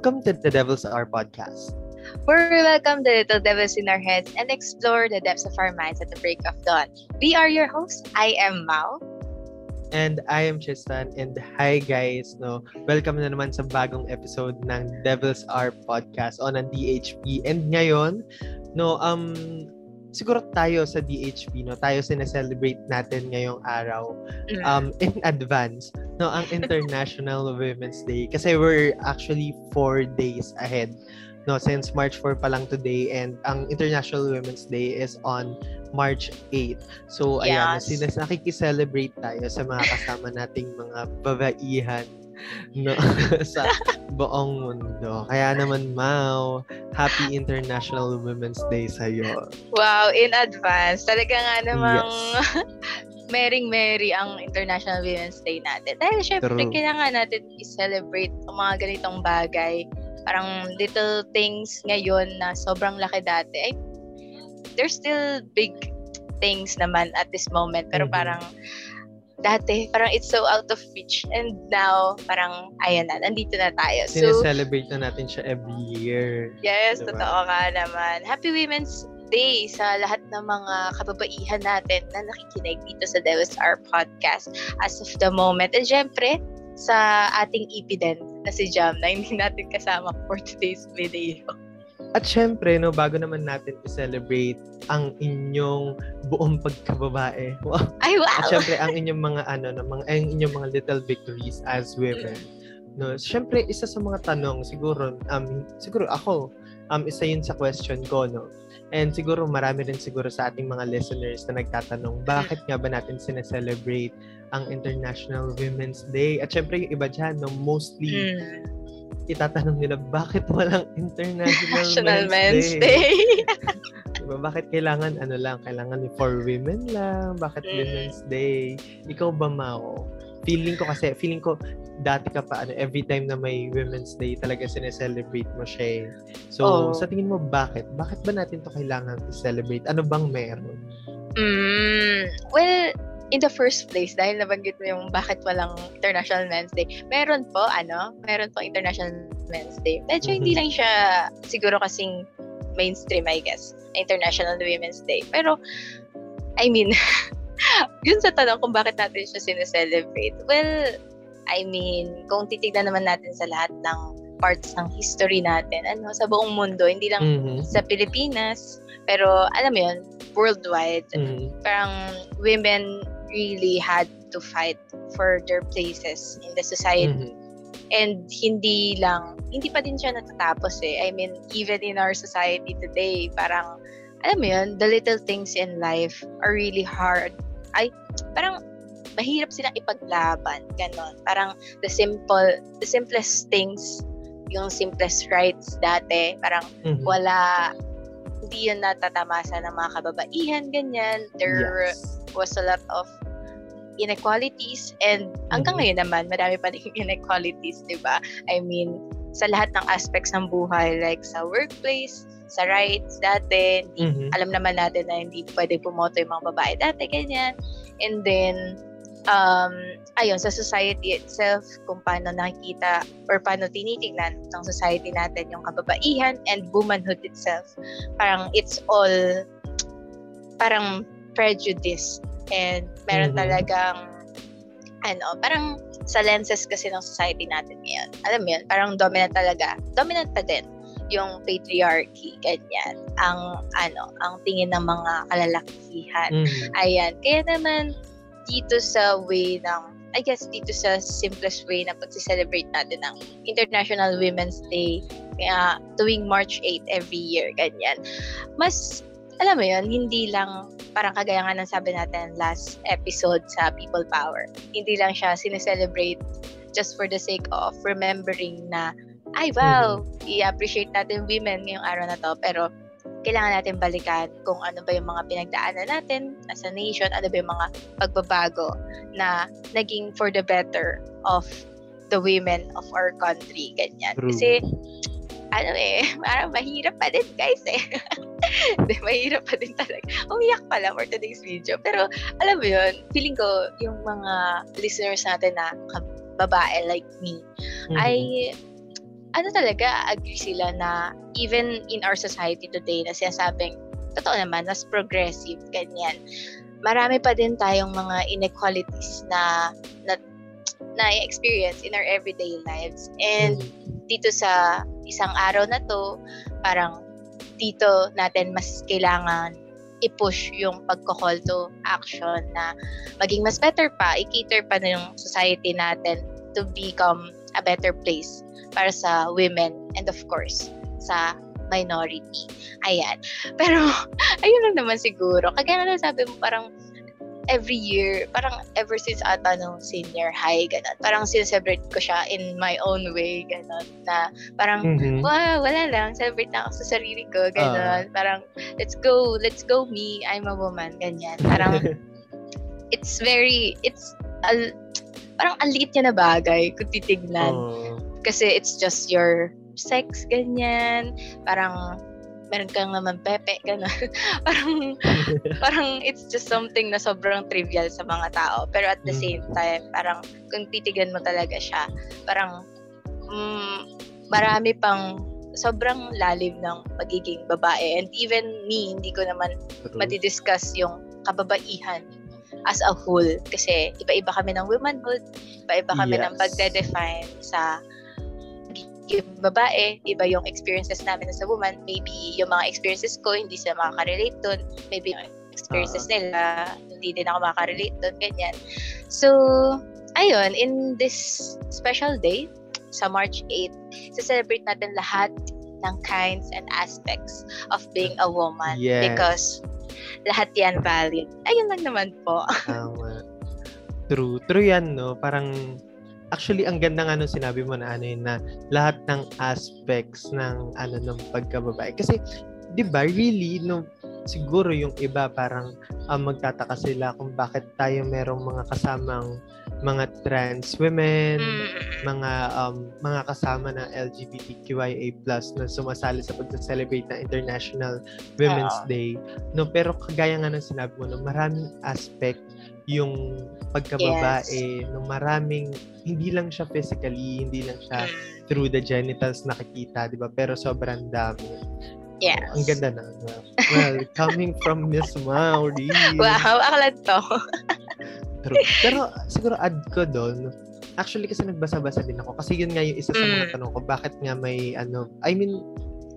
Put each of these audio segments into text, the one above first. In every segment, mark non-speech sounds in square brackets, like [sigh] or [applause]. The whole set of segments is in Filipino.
Welcome to the Devil's Hour podcast. Where we welcome the little devils in our heads and explore the depths of our minds at the break of dawn. We are your hosts. I am Mao. And I am Tristan. And hi guys, no. Welcome na naman sa bagong episode ng Devil's Hour podcast on ang DHP. And ngayon, no, um siguro tayo sa DHP, no, tayo sineselebrate natin ngayong araw Mm. um, in advance, no, ang International [laughs] Women's Day. Kasi we're actually four days ahead, no, since March 4 pa lang today and ang International Women's Day is on March 8. So, ayan, Yes. sinas nakikiselebrate tayo sa mga kasama nating mga babaihan no, [laughs] sa buong mundo. Kaya naman, Mau, Happy International Women's Day sa'yo. Wow, in advance. Talaga nga namang [laughs] mering-meri ang International Women's Day natin. Dahil syempre, True. kailangan natin i-celebrate ang mga ganitong bagay. Parang little things ngayon na sobrang laki dati. Ay, there's still big things naman at this moment. Pero Mhm. parang dati, parang it's so out of reach. And now, parang, ayan na, nandito na tayo. So, Sineselebrate na natin siya every year. Yes, Diba? totoo nga naman. Happy Women's Day sa lahat ng mga kababaihan natin na nakikinig dito sa Devil's Hour podcast as of the moment. And syempre, sa ating EP din na si Jam na hindi natin kasama for today's video. At syempre, no, bago naman natin i-celebrate ang inyong buong pagkababae. Wow. Ay, At wow! syempre, ang inyong mga ano, no, mga, ang inyong mga little victories as women. No, syempre, isa sa mga tanong, siguro, um, siguro ako, um, isa yun sa question ko, no? And siguro marami rin siguro sa ating mga listeners na nagtatanong, bakit nga ba natin sineselebrate ang International Women's Day? At syempre, yung iba dyan, no, mostly, Mm. Itatanong nila, bakit walang International National Men's, Men's Day? Day. [laughs] Diba? Bakit kailangan ano lang? Kailangan for women lang? Bakit Mm. Women's Day? Ikaw ba, Mao? Feeling ko kasi, feeling ko, dati ka pa, ano, every time na may Women's Day, talaga sineselebrate mo siya eh. So, Oo. sa tingin mo, bakit? Bakit ba natin to kailangan i-celebrate? Ano bang meron? Mm, well, in the first place, dahil nabanggit mo yung bakit walang International Men's Day, meron po, ano, meron po International Men's Day. Medyo hindi Mhm. lang siya siguro kasing mainstream, I guess, na International Women's Day. Pero, I mean, [laughs] yun sa tanong kung bakit natin siya sineselebrate. Well, I mean, kung titignan naman natin sa lahat ng parts ng history natin, ano, sa buong mundo, hindi lang Mhm. sa Pilipinas, pero alam mo yun, worldwide, Mhm. parang women really had to fight for their places in the society. Mhm. And hindi lang, hindi pa din siya natatapos eh. I mean, even in our society today, parang, alam mo yun, the little things in life are really hard. Ay, parang, mahirap silang ipaglaban. Ganon. Parang, the simple, the simplest things, yung simplest rights dati, parang, Mhm. wala, hindi yun natatamasa ng mga kababaihan, ganyan. There Yes. was a lot of inequalities and hanggang Mhm. ngayon naman marami pa rin [laughs] inequalities, 'di ba? I mean, sa lahat ng aspects ng buhay like sa workplace, sa rights dati, Mhm. alam naman natin na hindi pwede pumoto yung mga babae dati ganyan. And then um ayun sa society itself kung paano nakikita or paano tinitingnan ng society natin yung kababaihan and womanhood itself. Parang it's all parang prejudice and meron Mhm. talagang ano, parang sa lenses kasi ng society natin ngayon. Alam mo yun, parang dominant talaga. Dominant pa din yung patriarchy, ganyan. Ang, ano, ang tingin ng mga kalalakihan. Mhm. Ayan. Kaya naman, dito sa way ng, I guess, dito sa simplest way na pag-celebrate natin ng International Women's Day, kaya tuwing March 8 every year, ganyan. Mas, alam mo yun, hindi lang, parang kagaya nga ng sabi natin last episode sa People Power, hindi lang siya sineselebrate just for the sake of remembering na, ay wow, i-appreciate natin women ngayong araw na to, pero kailangan natin balikan kung ano ba yung mga pinagdaanan natin as a nation, ano ba yung mga pagbabago na naging for the better of the women of our country, ganyan. True. Kasi, ano eh, [laughs] parang mahirap pa din guys eh. [laughs] Hindi, mahirap pa din talaga. Umiyak pala for today's video. Pero, alam mo yun, feeling ko, yung mga listeners natin na babae like me, Mhm. ay ano talaga, agree sila na even in our society today na sinasabing, totoo naman, mas progressive, ganyan. Marami pa din tayong mga inequalities na, na na experience in our everyday lives. And mm-hmm. dito sa isang araw na to, parang dito natin mas kailangan i-push yung pagko-call to action na maging mas better pa, i-cater pa na yung society natin to become a better place para sa women and of course sa minority. Ayan. Pero, [laughs] ayun lang naman siguro. Kagaya na sabi mo, parang every year, parang ever since ata nung senior high, ganun. Parang sincelebrate ko siya in my own way, ganun. Na parang, mm-hmm. wow, wala lang, celebrate na ako sa sarili ko, ganun. Uh. Parang, let's go, let's go me, I'm a woman, ganyan. Parang, [laughs] it's very, it's, al, parang ang liit niya na bagay kung titignan. Uh. Kasi it's just your sex, ganyan. Parang, meron kang naman pepe, gano'n. [laughs] parang, [laughs] parang it's just something na sobrang trivial sa mga tao. Pero at the mm. same time, parang kung titigan mo talaga siya, parang mm, marami pang sobrang lalim ng pagiging babae. And even me, hindi ko naman True. matidiscuss yung kababaihan as a whole. Kasi iba-iba kami ng womanhood, iba-iba kami yes. ng pagde-define sa yung babae, iba yung experiences namin as a woman. Maybe yung mga experiences ko, hindi sila makaka-relate doon. Maybe yung experiences uh-huh. nila, hindi din ako makaka-relate doon. Ganyan. So, ayun, in this special day, sa March 8, sa-celebrate natin lahat ng kinds and aspects of being a woman. Yes. Because lahat yan valid. Ayun lang naman po. Tama. True. True yan, no? Parang actually ang ganda nga nung sinabi mo na ano yun na lahat ng aspects ng ano ng pagkababae kasi 'di ba really no siguro yung iba parang um, magtataka sila kung bakit tayo merong mga kasamang mga trans women, mm. mga um, mga kasama ng LGBTQIA+ na sumasali sa pagse-celebrate ng International Women's uh. Day. No, pero kagaya nga ng sinabi mo, no, maraming aspect yung pagkababae yes. no maraming hindi lang siya physically hindi lang siya mm. through the genitals nakikita di ba pero sobrang dami Yes. Ang ganda na. Well, coming from Miss Mauri. Wow, akala to. True. Pero siguro add ko doon, actually kasi nagbasa-basa din ako kasi yun nga yung isa sa mga mm. tanong ko, bakit nga may ano, I mean,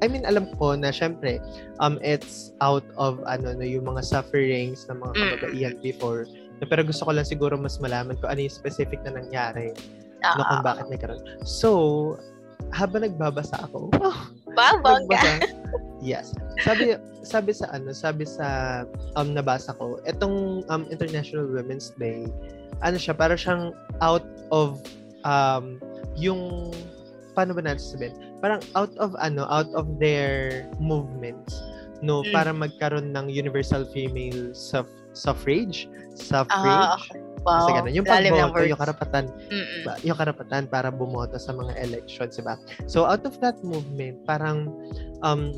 I mean, alam ko na syempre, um, it's out of ano, no, yung mga sufferings ng mga mm. kababaihan before pero gusto ko lang siguro mas malaman ko ano yung specific na nangyari. Uh-huh. No, kung bakit nagkaroon. So, habang nagbabasa ako, oh, [laughs] wow, yes. Sabi sabi sa ano, sabi sa um nabasa ko, itong um International Women's Day, ano siya, para siyang out of um yung paano ba natin sabihin? Parang out of ano, out of their movements no mm. para magkaroon ng universal female suff- suffrage suffrage uh, Wow. Kasi ganun. Yung pagboto, yung karapatan, Mm-mm. yung karapatan para bumoto sa mga elections, diba? So, out of that movement, parang, um,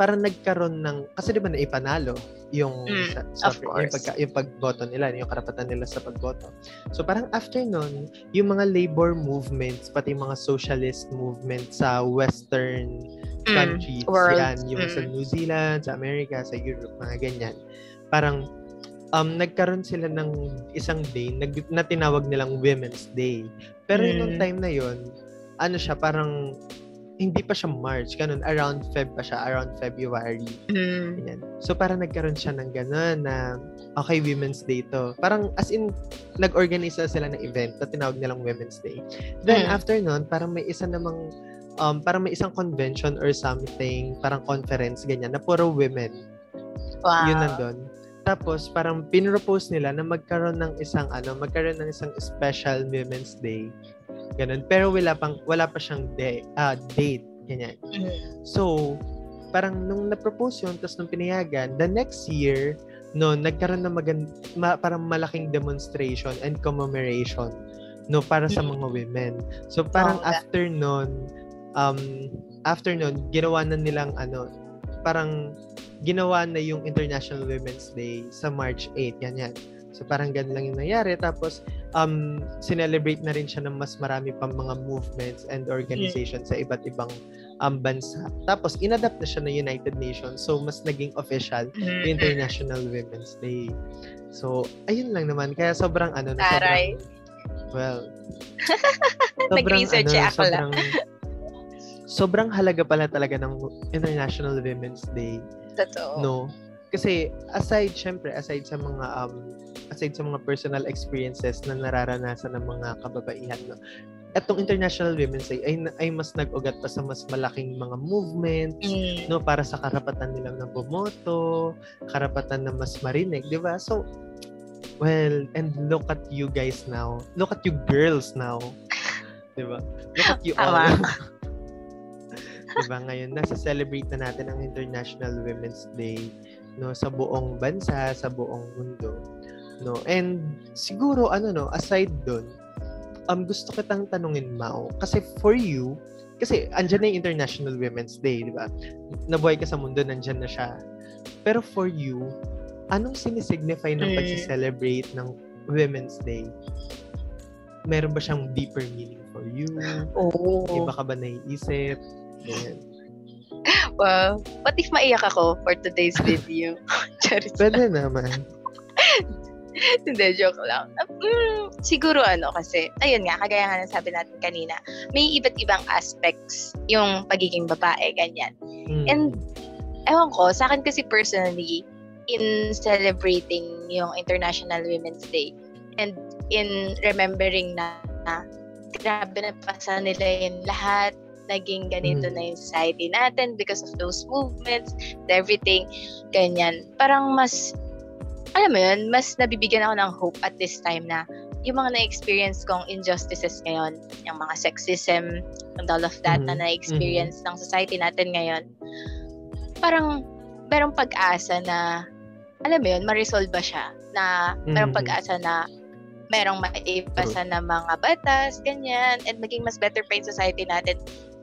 parang nagkaroon ng, kasi di ba naipanalo yung, mm, sa, sa, yung, pagka, yung pagboto nila, yung karapatan nila sa pagboto. So, parang after nun, yung mga labor movements, pati yung mga socialist movements sa western mm, countries, world. yan, yung mm. sa New Zealand, sa America, sa Europe, mga ganyan. Parang, um, nagkaroon sila ng isang day nag, na tinawag nilang Women's Day. Pero mm. nung time na yon ano siya, parang hindi pa siya March, ganun, around Feb pa siya, around February. Mm. Ganyan. So, parang nagkaroon siya ng ganun na, okay, Women's Day to. Parang, as in, nag-organize sila ng event na tinawag nilang Women's Day. Then, mm. after nun, parang may isa namang, um, parang may isang convention or something, parang conference, ganyan, na puro women. Wow. Yun nandun. Tapos parang pinropose nila na magkaroon ng isang ano, magkaroon ng isang special Women's Day. Ganun. Pero wala pang wala pa siyang day, uh, date ganyan. Mm-hmm. So, parang nung na-propose yun, tapos nung pinayagan, the next year, no, nagkaroon ng magand- ma- parang malaking demonstration and commemoration no para sa mm-hmm. mga women. So parang oh, after noon um after noon ginawa na nilang ano parang ginawa na yung International Women's Day sa March 8, yan yan. So parang ganun lang yung nangyari. Tapos, um, sinelebrate na rin siya ng mas marami pang mga movements and organizations yeah. sa iba't ibang um, bansa. Tapos, inadapt na siya ng United Nations. So, mas naging official mm-hmm. International Women's Day. So, ayun lang naman. Kaya sobrang ano na sobrang, well, [laughs] sobrang ano, ako sobrang, sobrang halaga pala talaga ng International Women's Day. Totoo. No? Kasi aside, syempre, aside sa mga um, aside sa mga personal experiences na nararanasan ng mga kababaihan, no, etong International Women's Day ay, ay mas nag-ugat pa sa mas malaking mga movements, mm. no, para sa karapatan nilang na bumoto, karapatan na mas marinig, di ba? So, well, and look at you guys now. Look at you girls now. di ba? Look at you all. [laughs] diba ngayon nasa celebrate na natin ang International Women's Day no sa buong bansa, sa buong mundo. No? And siguro ano no, aside doon, um gusto kitang tanungin Mao kasi for you kasi andyan na yung International Women's Day, di ba? Nabuhay ka sa mundo, nandyan na siya. Pero for you, anong sinisignify ng mm. pag-celebrate ng Women's Day? Meron ba siyang deeper meaning for you? Oh. Iba ka ba naiisip? Ganyan. Wow. What if maiyak ako for today's video? [laughs] Charis Pwede naman. [laughs] Hindi, joke lang. Mm, siguro ano kasi, ayun nga, kagaya nga ng sabi natin kanina, may iba't ibang aspects yung pagiging babae, ganyan. Mm. And, ewan ko, sa akin kasi personally, in celebrating yung International Women's Day, and in remembering na, na grabe na pasa nila yung lahat, naging ganito mm. na yung society natin because of those movements, everything, ganyan. Parang mas, alam mo yun, mas nabibigyan ako ng hope at this time na yung mga na-experience kong injustices ngayon, yung mga sexism, and all of that mm-hmm. na na-experience mm-hmm. ng society natin ngayon, parang merong pag-asa na, alam mo yun, ma-resolve ba siya? Na merong mm-hmm. pag-asa na merong maipasa na mga batas, ganyan, and maging mas better pa yung society natin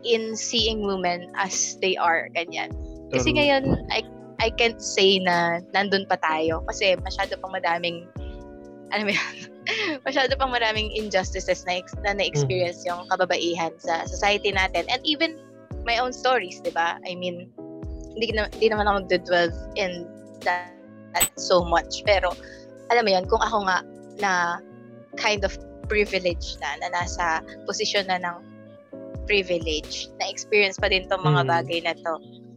in seeing women as they are, ganyan. Kasi ngayon, I, I can't say na nandun pa tayo kasi masyado pang madaming mo yan, [laughs] masyado pang maraming injustices na, na na-experience mm. yung kababaihan sa society natin. And even my own stories, di ba? I mean, hindi, na, hindi naman ako magdudwell in that, that so much. Pero, alam mo yan, kung ako nga na kind of privilege na, na nasa posisyon na ng privilege na experience pa din tong mga mm. bagay na to.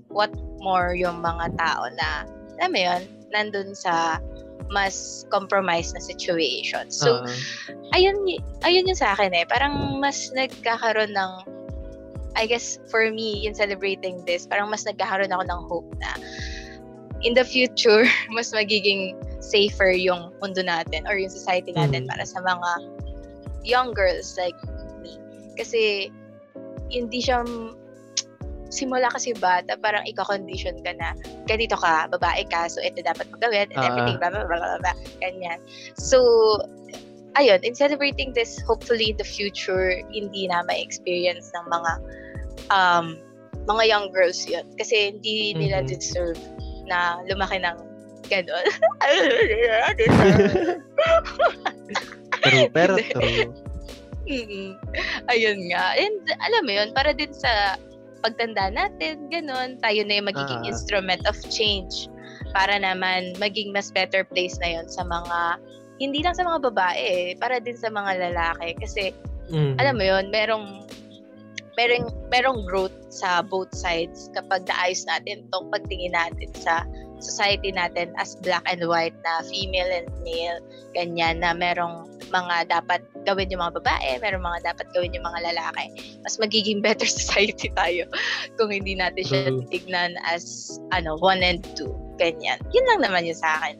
What more yung mga tao na, alam mo yun, nandun sa mas compromised na situation. So, uh-huh. ayun, ayun yung sa akin eh. Parang mas nagkakaroon ng, I guess, for me, in celebrating this, parang mas nagkakaroon ako ng hope na in the future, [laughs] mas magiging safer yung mundo natin or yung society natin mm. para sa mga young girls like me. Kasi hindi siya simula kasi bata, parang ika-condition ka na, ganito ka, babae ka, so ito dapat magawin, and uh, everything, blah, blah, blah, blah, blah, ganyan. So, ayun, in celebrating this, hopefully in the future, hindi na ma-experience ng mga, um, mga young girls yun. Kasi hindi mm-hmm. nila deserve na lumaki ng gano'n. [laughs] true, pero true. Mm. [laughs] Ayun nga. And alam mo yun, para din sa pagtanda natin, ganun, tayo na yung magiging uh, instrument of change para naman maging mas better place na yon sa mga hindi lang sa mga babae para din sa mga lalaki kasi mm. alam mo yon merong merong merong growth sa both sides kapag naayos natin tong pagtingin natin sa society natin as black and white na female and male, ganyan na merong mga dapat gawin yung mga babae, merong mga dapat gawin yung mga lalaki. Mas magiging better [laughs] society tayo [laughs] kung hindi natin siya mm. tignan as ano, one and two. Ganyan. Yun lang naman yung sa akin.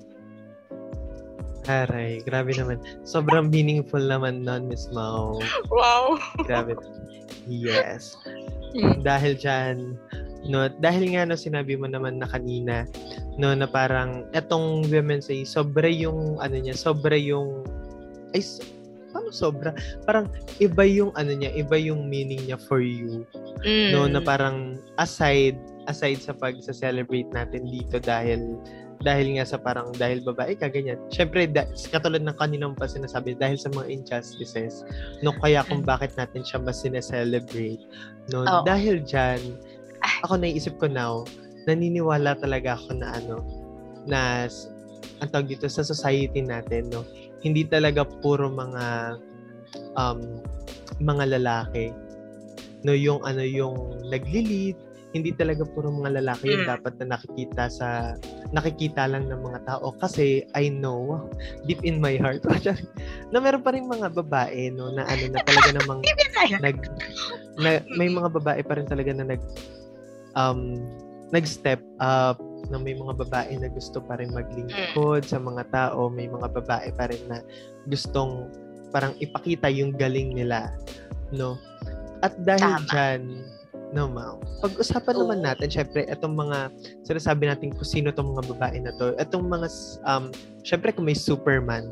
Aray, grabe naman. Sobrang meaningful naman nun, Miss Mao. Wow! Grabe. [laughs] Yes. Hmm. Dahil dyan, no, dahil nga no, sinabi mo naman na kanina, no, na parang etong women's say, sobra yung, ano niya, sobra yung, ay, paano sobra? Parang iba yung ano niya, iba yung meaning niya for you. Mm. No, na parang aside aside sa pag-celebrate natin dito dahil dahil nga sa parang dahil babae ka ganyan. Syempre da, katulad ng kaninang pa sinasabi dahil sa mga injustices no kaya kung bakit natin siya mas celebrate no oh. dahil diyan ako naisip ko now naniniwala talaga ako na ano na ang tawag dito sa society natin no? Hindi talaga puro mga um mga lalaki no? Yung ano yung nagli-lead hindi talaga puro mga lalaki yung mm. dapat na nakikita sa nakikita lang ng mga tao. Kasi I know deep in my heart [laughs] na meron pa rin mga babae no? Na ano na talaga namang [laughs] nag na, may mga babae pa rin talaga na nag um nag-step up na may mga babae na gusto pa rin maglingkod sa mga tao, may mga babae pa rin na gustong parang ipakita yung galing nila, no? At dahil Tama. dyan, No, ma'am. Pag-usapan oh. naman natin, syempre, itong mga, sinasabi natin kung sino itong mga babae na to. Itong mga, um, syempre kung may Superman,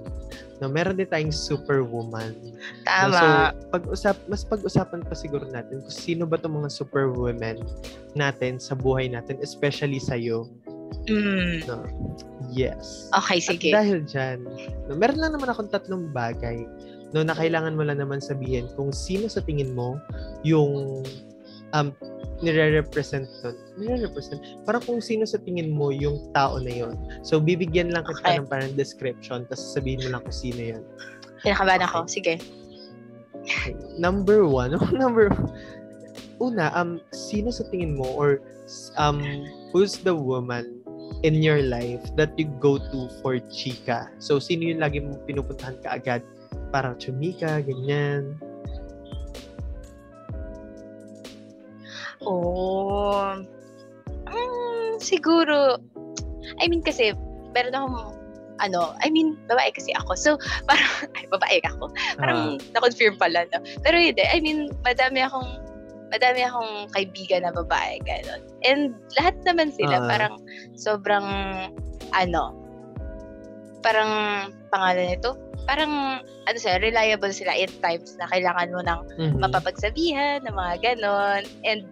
no, meron din tayong Superwoman. Tama. No, so, pag-usap, mas pag-usapan pa siguro natin kung sino ba itong mga Superwomen natin sa buhay natin, especially sa'yo. Mm. No? Yes. Okay, sige. At dahil dyan, no, meron lang naman akong tatlong bagay no, na kailangan mo lang naman sabihin kung sino sa tingin mo yung um, nire-represent nun. Nire-represent. Parang kung sino sa tingin mo yung tao na yon. So, bibigyan lang kita okay. ng parang description, tapos sabihin mo lang kung sino yun. Kinakabahan okay. ako. Sige. Number one. [laughs] Number Una, um, sino sa tingin mo or um, who's the woman in your life that you go to for chika? So, sino yung lagi mo pinupuntahan ka agad? Parang chumika, ganyan. Oh. Um, siguro, I mean kasi, meron akong, ano, I mean, babae kasi ako. So, [laughs] parang, ay, babae ako. Parang, uh. na-confirm pala, no? Pero hindi, I mean, madami akong, madami akong kaibigan na babae, gano'n. And lahat naman sila, uh. parang, sobrang, ano, parang, pangalan nito, parang, ano sila, reliable sila in times na kailangan mo ng mm-hmm. mapapagsabihan, ng mga ganon. And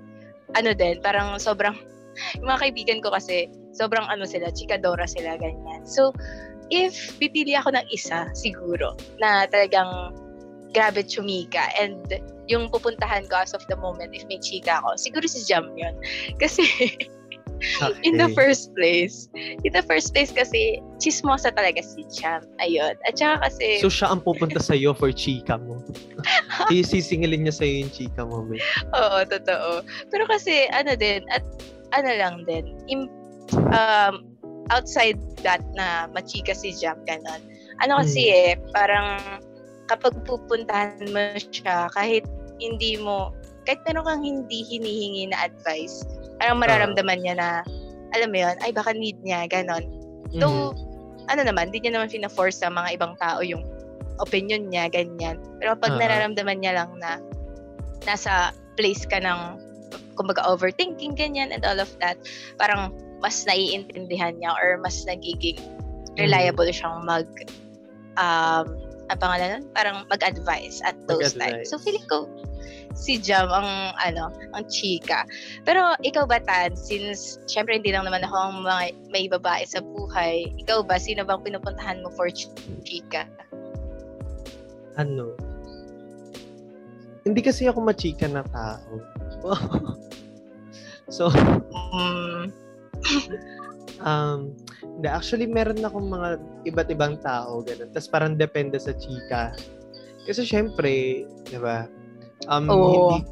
ano din, parang sobrang, [laughs] yung mga kaibigan ko kasi, sobrang ano sila, chikadora sila, ganyan. So, if pipili ako ng isa, siguro, na talagang grabe chumika and yung pupuntahan ko as of the moment if may chika ako, siguro si Jam yun. [laughs] Kasi Okay. In the first place. In the first place kasi, chismosa talaga si Cham. Ayun. At saka kasi... So, siya ang pupunta sa iyo for chika mo. [laughs] Sisingilin niya sa iyo yung chika mo, may. Oo, totoo. Pero kasi, ano din, at ano lang din, im, um, outside that na machika si Jam, ganon. Ano kasi hmm. eh, parang kapag pupuntahan mo siya, kahit hindi mo, kahit meron kang hindi hinihingi na advice, Parang mararamdaman niya na, alam mo yun, ay baka need niya, ganon. Though, mm-hmm. ano naman, hindi niya naman fina-force sa mga ibang tao yung opinion niya, ganyan. Pero pag uh-huh. nararamdaman niya lang na nasa place ka ng, kumbaga, overthinking, ganyan, and all of that, parang mas naiintindihan niya or mas nagiging reliable mm-hmm. siyang mag, um, ang pangalan nun? Parang mag-advise at those mag-advise. times. So, feeling ko, si Jam ang ano, ang chika. Pero ikaw ba Tan, since syempre hindi lang naman ako ang mga, may babae sa buhay, ikaw ba sino bang pinupuntahan mo for chika? Ano? Hindi kasi ako machika na tao. [laughs] so, um, [laughs] um, hindi, actually, meron akong mga iba't ibang tao, ganun. Tapos parang depende sa chika. Kasi syempre, di ba, Um, Oo. hindi,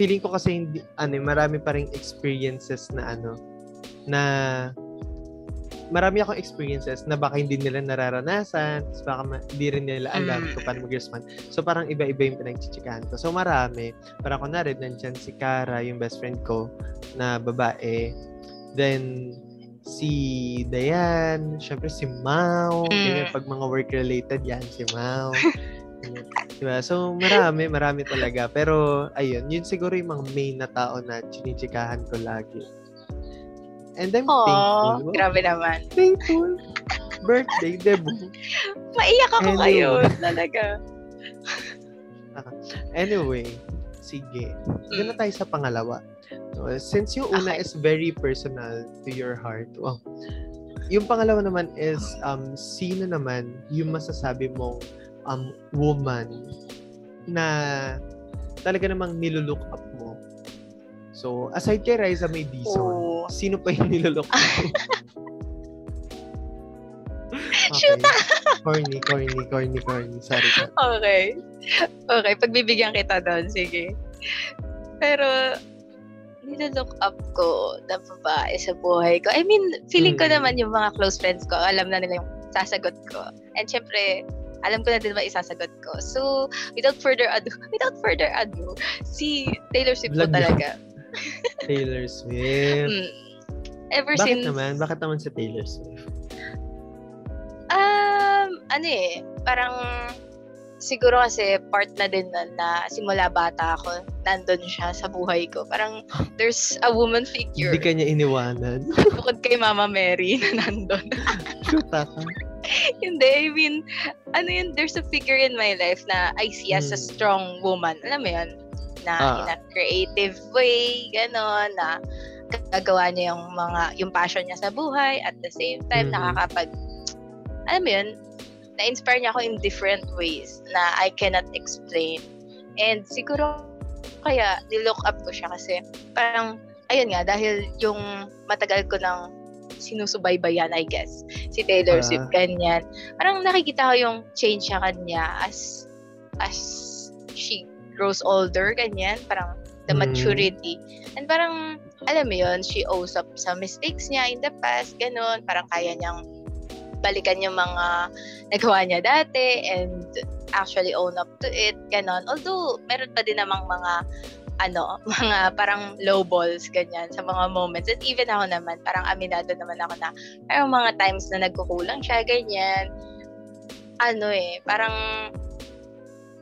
feeling ko kasi hindi, ano, eh, marami pa ring experiences na ano, na marami akong experiences na baka hindi nila nararanasan, tapos baka ma- hindi rin nila alam mm. kung paano mag-respond. So, parang iba-iba yung pinagchichikahan ko. So, marami. Parang rin, nandyan si Kara, yung best friend ko, na babae. Then, si Dayan, syempre si Mau, mm. pag mga work-related yan, si Mau. [laughs] Diba? So, marami, marami talaga. Pero, ayun, yun siguro yung mga main na tao na chinichikahan ko lagi. And I'm Aww, thankful. grabe naman. Thankful. Birthday, debut. Maiyak ako anyway. ngayon, talaga. anyway, sige. Doon na tayo sa pangalawa. No, since yung una Okay. is very personal to your heart. Wow. Yung pangalawa naman is um sino naman yung masasabi mong um woman na talaga namang nilulook up mo. So, aside kay Riza may Dison, Oo. sino pa yung nilulook up mo? [laughs] Shoot Corny, corny, corny, corny. Sorry. sorry. Okay. Okay, pagbibigyan kita doon, sige. Pero, nilalook up ko na babae sa buhay ko. I mean, feeling ko Mm. naman yung mga close friends ko, alam na nila yung sasagot ko. And syempre, alam ko na din ba isasagot ko. So, without further ado, [laughs] without further ado, si Taylor Swift po Vlog na. talaga. [laughs] Taylor Swift. Mm. Ever Bakit since... naman? Bakit naman si Taylor Swift? Um, ano eh, parang siguro kasi part na din na, na simula bata ako, nandun siya sa buhay ko. Parang [gasps] there's a woman figure Hindi ka niya iniwanan. bukod kay Mama Mary na nandun. [laughs] Shoota ka. [laughs] Hindi, I mean, ano yun, there's a figure in my life na I see as a Hmm. strong woman. Alam mo yun? Na Ah. in a creative way, gano'n, na gagawa niya yung mga, yung passion niya sa buhay, at the same time, Mhm. nakakapag, alam mo yun, na-inspire niya ako in different ways na I cannot explain. And siguro, kaya, nilook up ko siya kasi, parang, ayun nga, dahil yung matagal ko nang sinusubaybayan, I guess, si Taylor Ah. Swift, ganyan. Parang nakikita ko yung change sa kanya as, as she grows older, ganyan. Parang the Mm. maturity. And parang, alam mo yun, she owes up sa mistakes niya in the past, ganun. Parang kaya niyang balikan yung mga nagawa niya dati and actually own up to it, ganon. Although, meron pa din namang mga ano, [laughs] mga parang low balls, ganyan, sa mga moments. And even ako naman, parang aminado naman ako na, parang mga times na nagkukulang siya, ganyan. Ano eh, parang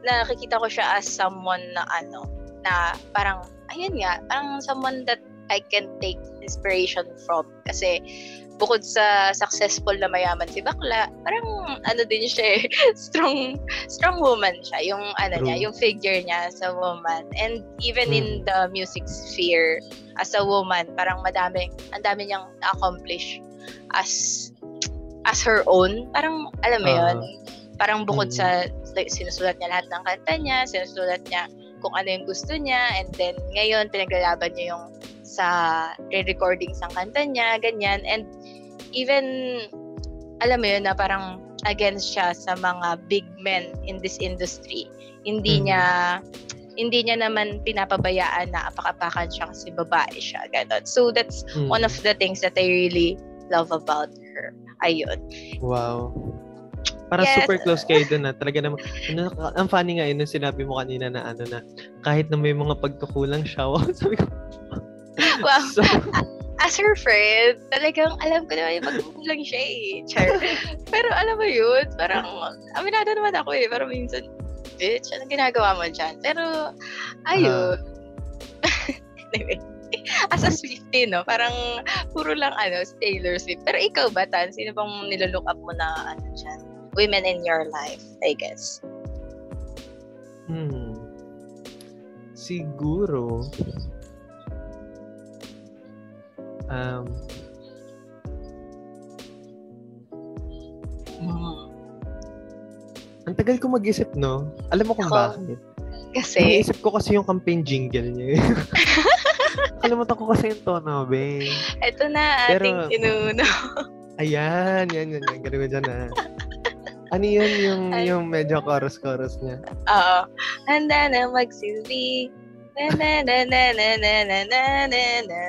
nakikita ko siya as someone na ano, na parang, ayun nga, parang someone that I can take inspiration from. Kasi, bukod sa successful na mayaman si Bakla, parang ano din siya eh, [laughs] strong strong woman siya, yung ano True. niya, yung figure niya as a woman. And even in Mm. the music sphere as a woman, parang madami, ang dami niyang accomplish as as her own. Parang alam mo Ah. 'yun, parang bukod Mm. sa like, sinusulat niya lahat ng kanta niya, sinusulat niya kung ano yung gusto niya, and then ngayon pinaglalaban niya yung sa re-recordings ng kanta niya, ganyan. And even, alam mo yun, na parang against siya sa mga big men in this industry. Hindi Mhm. niya, hindi niya naman pinapabayaan na apakapakan siya kasi babae siya. Ganon. So, that's Mm. one of the things that I really love about her. Ayun. Wow. Parang Yes. super close kayo dun na. Talaga naman, ano, ang funny nga yun, nung sinabi mo kanina na ano na, kahit na may mga pagkukulang siya, [laughs] wow, sabi ko, Wow. [laughs] so, As her friend, talagang alam ko naman yung pagkukulang siya eh. Char. [laughs] Pero alam mo yun, parang, aminado naman ako eh. Pero minsan, bitch, anong ginagawa mo dyan? Pero, ayun. [laughs] anyway. As a Swiftie, no? Parang, puro lang, ano, Taylor Swift. Pero ikaw ba, Tan? Sino bang nilolook up mo na, ano dyan? Women in your life, I guess. hmm, siguro, um, Mm. ang tagal ko mag-isip, no? Alam mo kung Ako, bakit? Kasi, Iniisip ko kasi yung campaign jingle niya. [laughs] Kalimutan ko kasi yung tono, be. eto na Pero- ating inuno. Ayan, yan, yan, yan. Mo dyan, ah. Ano yun, yung, Ay. yung medyo chorus-chorus niya? Oo. Handa na magsilbi. Na na na na na na na na na na.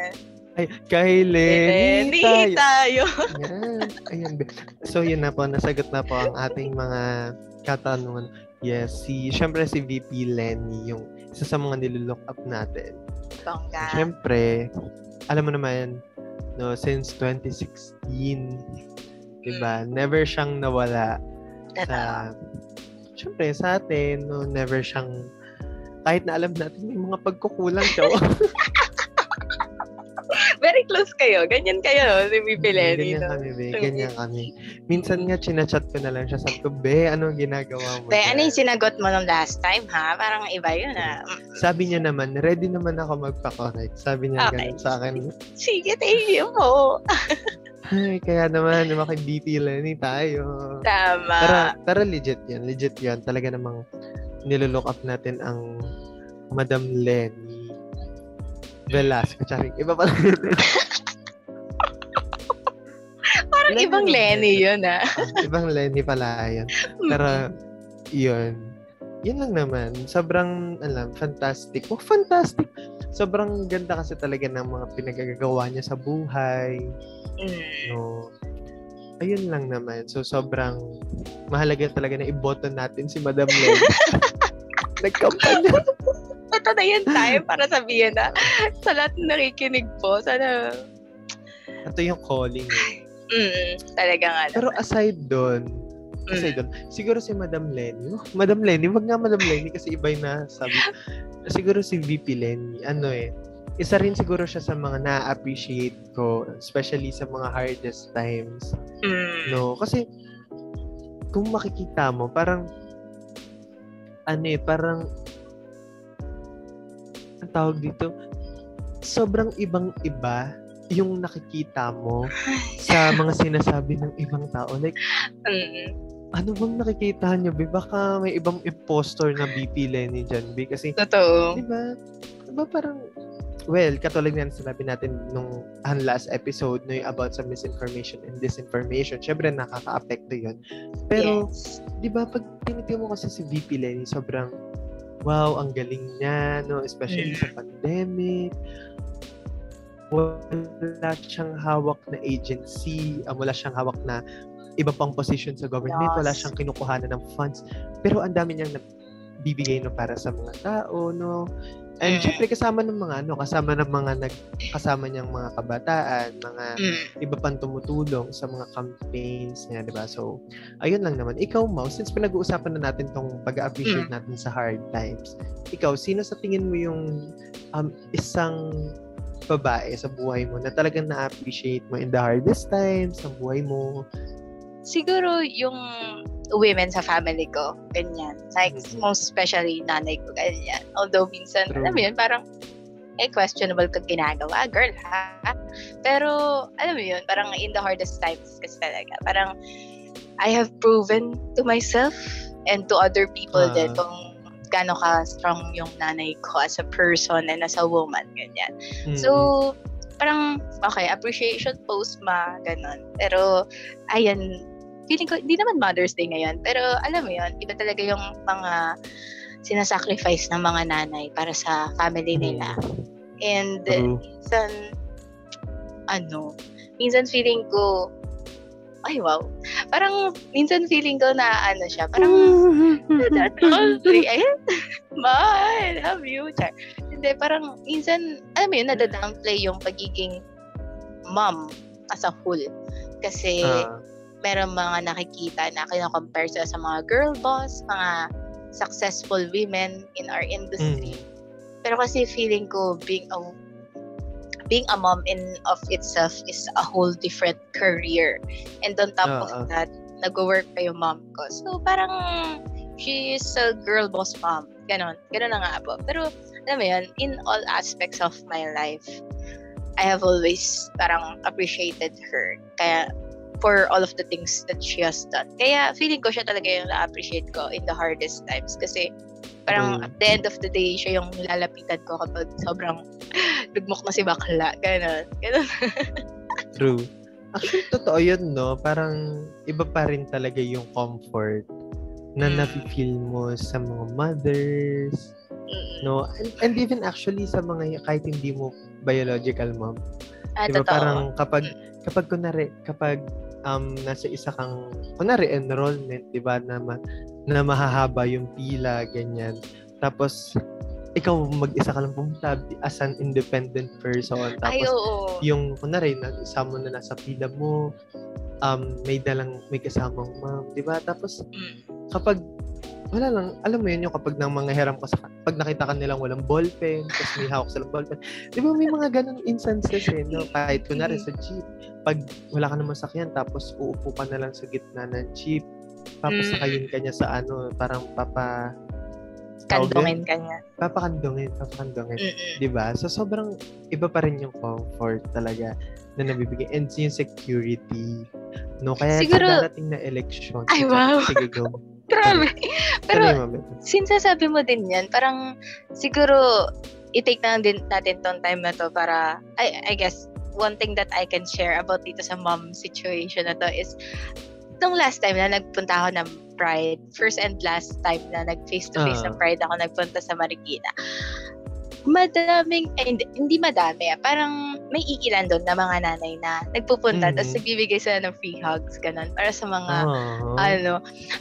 Ay, kay Lenny tayo. tayo. Ayan. Ayan. So, yun na po. Nasagot na po ang ating mga katanungan. Yes, si, syempre si VP Lenny, yung isa sa mga nilulook up natin. Bongga. Syempre, alam mo naman, no, since 2016, diba, never siyang nawala sa, syempre, sa atin, no, never siyang, kahit na alam natin may mga pagkukulang siya. [laughs] Very close kayo. Ganyan kayo, ni Bibi Lenny. Ganyan no? kami, be. Ganyan kami. Minsan nga, chinachat ko na lang siya. Sabi ko, be, anong ginagawa mo? Be, ano dyan?" yung sinagot mo nung last time, ha? Parang iba yun, ha? Mm. Sabi niya naman, ready naman ako magpa-correct. Sabi niya Okay. ganun sa akin. Sige, thank you po. Ay, kaya naman, maki-BP Lenny tayo. Tama. Pero, pero legit yan. Legit yan. Talaga namang nilolook up natin ang Madam Lenny Velasco. Charing, iba pala yun. Parang Lenny ibang. Lenny yun, ha? Ah, ibang Lenny pala yun. Pero, yun. Yun lang naman. Sobrang, alam, fantastic. Oh, fantastic. Sobrang ganda kasi talaga ng mga pinagagawa niya sa buhay. Mm. No. Ayun lang naman. So, sobrang mahalaga talaga na iboto natin si Madam Lenny. [laughs] Nagkampanya. Ito na yun time para sabihin na sa lahat ng nakikinig po, sana, Ito yung calling. eh. mm, talaga nga. Pero aside doon, aside Mm. doon, siguro si Madam Lenny. Oh, Madam Lenny, wag nga Madam Lenny kasi iba yung nasabi. siguro si VP Lenny, ano eh, isa rin siguro siya sa mga na-appreciate ko, especially sa mga hardest times. Mm. No, kasi kung makikita mo, parang ano eh, parang ang tawag dito, sobrang ibang iba yung nakikita mo sa mga sinasabi ng ibang tao. Like, Mm. ano bang nakikita nyo, Bi? Baka may ibang impostor na BP Lenny dyan, Bi. Kasi, Totoo. di ba, di ba parang, well, katulad nga ng sinabi natin nung ang last episode, no, yung about sa misinformation and disinformation, syempre nakaka-apekto yun. Pero, yes. di ba, pag tinitingnan mo kasi si VP Lenny, sobrang, wow, ang galing niya, no? Especially Mm. sa pandemic. Wala siyang hawak na agency, ah, wala siyang hawak na iba pang position sa government, wala Yes. siyang kinukuhanan ng funds. Pero ang dami niyang bibigay no para sa mga tao, no? And Mm. syempre kasama ng mga ano, kasama ng mga nag kasama niyang mga kabataan, mga Mm. iba pang tumutulong sa mga campaigns niya, di ba? So, ayun lang naman. Ikaw, Mau, since pinag-uusapan na natin tong pag-appreciate Mm. natin sa hard times, ikaw, sino sa tingin mo yung um, isang babae sa buhay mo na talagang na-appreciate mo in the hardest times ng buhay mo? Siguro yung women sa family ko, ganyan. Like, Mhm. most especially nanay ko, ganyan. Although minsan, True. alam mo yun, parang, eh, questionable ka ginagawa, girl, ha? Pero, alam mo yun, parang in the hardest times kasi talaga, parang, I have proven to myself and to other people Ah. din kung gaano ka strong yung nanay ko as a person and as a woman, ganyan. Mm. So, parang, okay, appreciation post ma, ganun. Pero, ayan, feeling ko, hindi naman Mother's Day ngayon, pero alam mo yun, iba talaga yung mga sinasacrifice ng mga nanay para sa family nila. And, True. minsan, ano, minsan feeling ko, ay wow, parang minsan feeling ko na ano siya, parang that country, ayun, mahal, love you, char. Hindi, parang minsan, alam mo yun, nadadownplay yung pagiging mom as a whole. Kasi, Ah, meron mga nakikita na kino-compare sila sa mga girl boss, mga successful women in our industry. mm. Pero kasi feeling ko being a being a mom in of itself is a whole different career. And on top Oo. of that, nag-work pa yung mom ko. So parang she is a girl boss mom. Ganon. Ganon na nga po. Pero alam mo yun, in all aspects of my life, I have always parang appreciated her. Kaya for all of the things that she has done. Kaya feeling ko siya talaga yung na-appreciate ko in the hardest times. Kasi parang True. at the end of the day, siya yung nilalapitan ko kapag sobrang [laughs] lugmok na si bakla. Ganon. Ganon. [laughs] True. Actually, totoo yun, no? Parang iba pa rin talaga yung comfort na Mm. nafe-feel mo sa mga mothers, Mm. no? And, and even actually sa mga, kahit hindi mo biological mom. Ah, Di ba totoo. parang kapag, kapag kunwari, kapag um, nasa isa kang, kunwari enrollment, di ba, na, ma, na mahahaba yung pila, ganyan. Tapos, ikaw mag-isa ka lang pumunta as an independent person. Tapos, Ay, oo. yung kunwari na isama mo na nasa pila mo um may dalang may kasamang ma'am di ba tapos Mm. kapag wala lang, alam mo yun yung kapag nang mga hiram ka sa, pag nakita ka nilang walang ballpen, tapos may hawak silang ballpen. Di ba may mga ganun instances eh, no? [laughs] Kahit kunwari sa jeep, pag wala ka naman sakyan, tapos uupo ka na lang sa gitna ng jeep, tapos Mm. sakayin ka niya sa ano, parang papa, Kandungin ka niya. papakandungin, papakandungin. Mm-mm. 'di ba? So sobrang iba pa rin yung comfort talaga na nabibigay and yung security. No, kaya Siguro- sa darating na election. Ay, wow. Sige, go. [laughs] Grabe. Pero, since sabi mo din yan, parang siguro i-take na din natin tong time na to para, I, I guess, one thing that I can share about dito sa mom situation na to is, nung last time na nagpunta ako ng Pride, first and last time na nag-face-to-face Ah. ng Pride ako nagpunta sa Marikina, madaming, eh, hindi, hindi madami, ah, parang may iilan doon na mga nanay na nagpupunta, Mhm. tapos nagbibigay sila ng free hugs, ganun, para sa mga Oh. ano,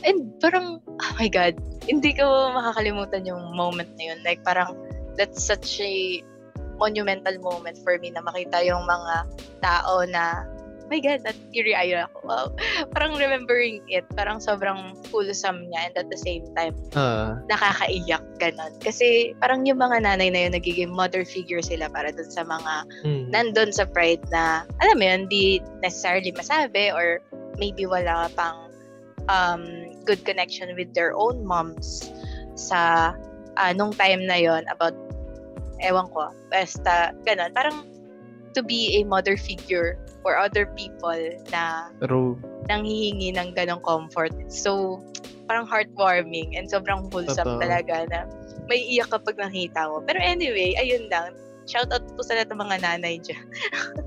and parang, oh my God, hindi ko makakalimutan yung moment na yun. Like, parang, that's such a monumental moment for me na makita yung mga tao na, my God, that teary-eyed ako. Wow. Parang remembering it, parang sobrang wholesome niya and at the same time, Ah, nakakaiyak, ganon. Kasi parang yung mga nanay na yun, nagiging mother figure sila para dun sa mga mm. nandun sa pride na, alam mo yun, di necessarily masabi or maybe wala pang um, good connection with their own moms sa ah, nung time na yon about ewan ko, basta ganun. Parang to be a mother figure for other people na True. nanghihingi ng ganong comfort. So, parang heartwarming and sobrang wholesome Totoo. talaga na may iyak kapag nakita mo. Pero anyway, ayun lang. Shout out po sa lahat ng mga nanay dyan.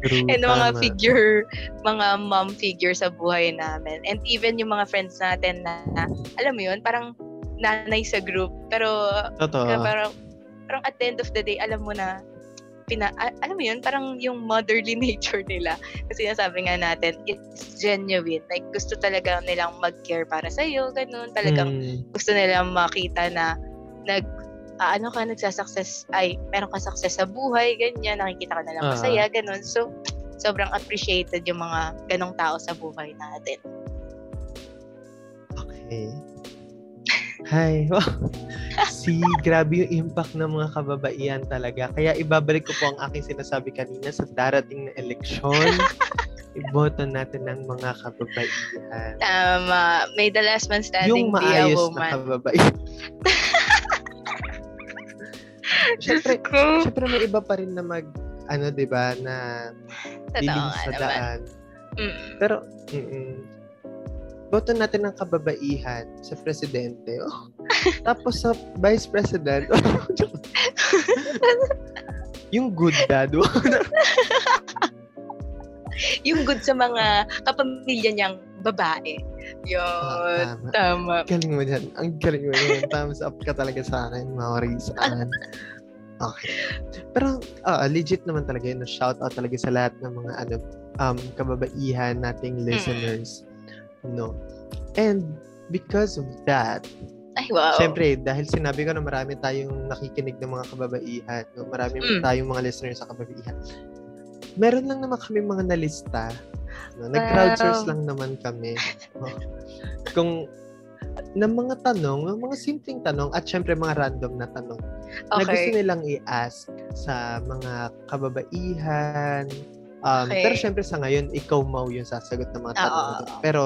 True. [laughs] and mga tama. figure, mga mom figure sa buhay namin. And even yung mga friends natin na, na alam mo yun, parang nanay sa group. Pero, Totoo. kaya parang, parang at the end of the day, alam mo na, pina, alam mo yun, parang yung motherly [laughs] nature nila. Kasi nasabi nga natin, it's genuine. Like, gusto talaga nilang mag-care para sa'yo, ganun. Talagang Mm. gusto nilang makita na nag ah, ano ka nagsasuccess ay meron ka success sa buhay ganyan nakikita ka na lang Ah. masaya ganun so sobrang appreciated yung mga ganong tao sa buhay natin Okay. Hi. Wow. si grabe yung impact ng mga kababaihan talaga. Kaya ibabalik ko po ang aking sinasabi kanina sa darating na eleksyon. [laughs] iboto natin ng mga kababaihan. tama may the last man standing yung be a maayos na woman kababaihan. [laughs] Siyempre, Ko. siyempre may iba pa rin na mag, ano, di ba, na nga sa daan. Mm. Pero, mm boto natin ng kababaihan sa presidente. Oh. [laughs] Tapos sa vice president. [laughs] yung good dad. [laughs] yung good sa mga kapamilya niyang babae yun Ah, tama. tama galing mo dyan. Ang galing mo dyan. Thumbs up ka talaga sa akin, Maurice. Okay. Pero, ah, legit naman talaga yun. Shout out talaga sa lahat ng mga ano, um, kababaihan nating listeners. No. And because of that, ay wow Siyempre, dahil sinabi ko na marami tayong nakikinig ng mga kababaihan, no? marami Mm. tayong mga listeners sa kababaihan. Meron lang naman kami mga nalista. No? Nag-crowdsource Wow. lang naman kami. No? Kung ng mga tanong, ng mga simpleng tanong at syempre mga random na tanong na gusto okay nilang i-ask sa mga kababaihan. Um, Okay. Pero syempre sa ngayon, ikaw mau yung sasagot ng mga tanong. Na to. Pero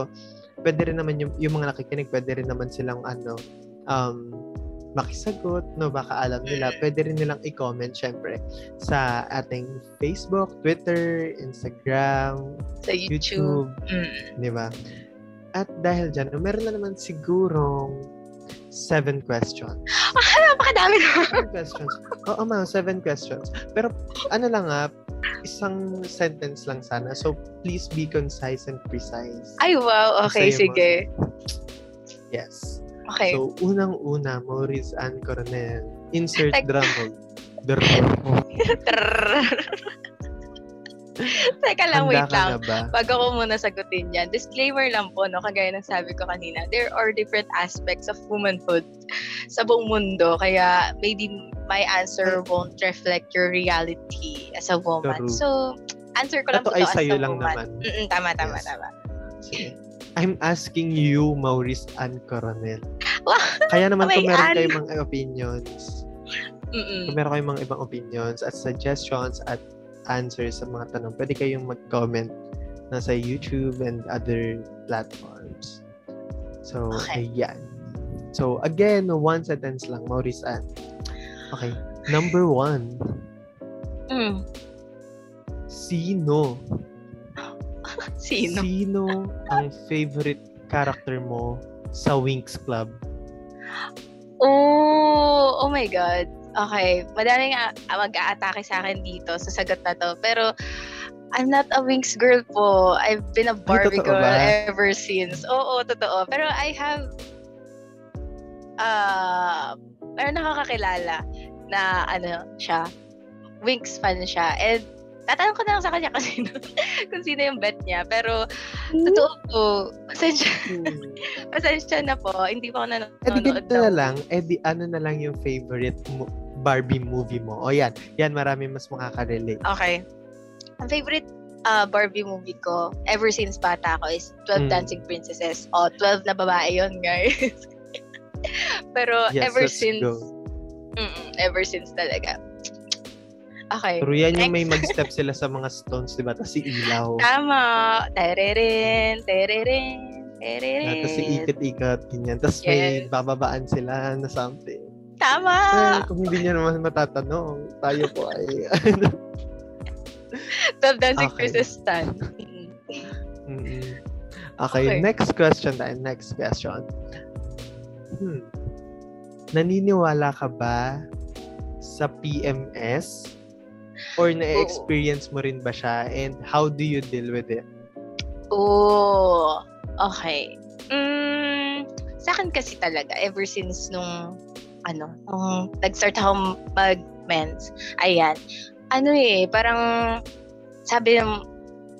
pwede rin naman yung, yung mga nakikinig, pwede rin naman silang ano, um, makisagot, no? Baka alam nila. Mm. Pwede rin nilang i-comment, syempre, sa ating Facebook, Twitter, Instagram, sa YouTube, YouTube, Mm. di ba? At dahil dyan, meron na naman sigurong seven questions. napakadami naman Seven questions. Oo, ma'am, seven questions. Pero ano lang ah, isang sentence lang sana. So, please be concise and precise. ay wow okay Sa'yo, sige Yes. okay So, unang-una, Maurice Ann Coronel. Insert Tek- drum roll. Drum [laughs] roll. Trrrr. [laughs] Teka lang, Handa wait lang. Bago ko muna sagutin yan, disclaimer lang po, no, kagaya ng sabi ko kanina, there are different aspects of womanhood sa buong mundo. Kaya maybe my answer won't reflect your reality as a woman. True. So, answer ko lang Ito po ay to as a lang woman. naman. Mm-mm, tama, tama, Yes. tama. Sige. I'm asking you, Maurice Ann Coronel. [laughs] Kaya naman kung May meron an- kayong mga opinions, Mm-mm. kung meron kayong mga ibang opinions at suggestions at answers sa mga tanong, pwede kayong mag-comment na sa YouTube and other platforms. So, Okay. ayan. So, again, one sentence lang, Maurice Ann. Okay. Number one, Mm. sino? [laughs] Sino? Sino ang favorite character mo sa Winx Club? Oh, oh my God. Okay, madaling a- mag-aatake sa akin dito sa sagot na to. Pero, I'm not a Winx girl po. I've been a Barbie totoo girl ba? ever since. Oo, totoo. Pero I have, uh, meron nakakakilala na ano siya, Winx fan siya. And tatanong ko na lang sa kanya [laughs] kasi kung sino yung bet niya. Pero, totoo po, pasensya, [laughs] pasensya na po. Hindi pa ako Eh nanonood ganito na ng- lang, eh di ano na lang yung favorite mo, Barbie movie mo. O yan, yan marami mas makaka-relate. Okay. Ang favorite uh, Barbie movie ko ever since bata ko is 12 Mm. Dancing Princesses. O, 12 na babae yon guys. [laughs] Pero Yes, ever let's since, go. ever since talaga. Okay. Pero yan yung may mag-step [laughs] sila sa mga stones, di ba? Tapos si ilaw. Tama. Tereren, tereren, tereren. Tapos si ikot-ikot, ganyan. Tapos may Yes. bababaan sila na something. Tama. Eh, kung hindi niya naman matatanong, tayo po ay... [laughs] 12 Dancing Okay. Princess stan. Mm. Mm-mm. okay, Okay. next question tayo. Next question. Hmm. Naniniwala ka ba sa PMS? Or na-experience mo rin ba siya? And how do you deal with it? Oh, okay. Mm, sa akin kasi talaga, ever since nung, ano, nung nag-start ako mag-mens, ayan, ano eh, parang, sabi ng,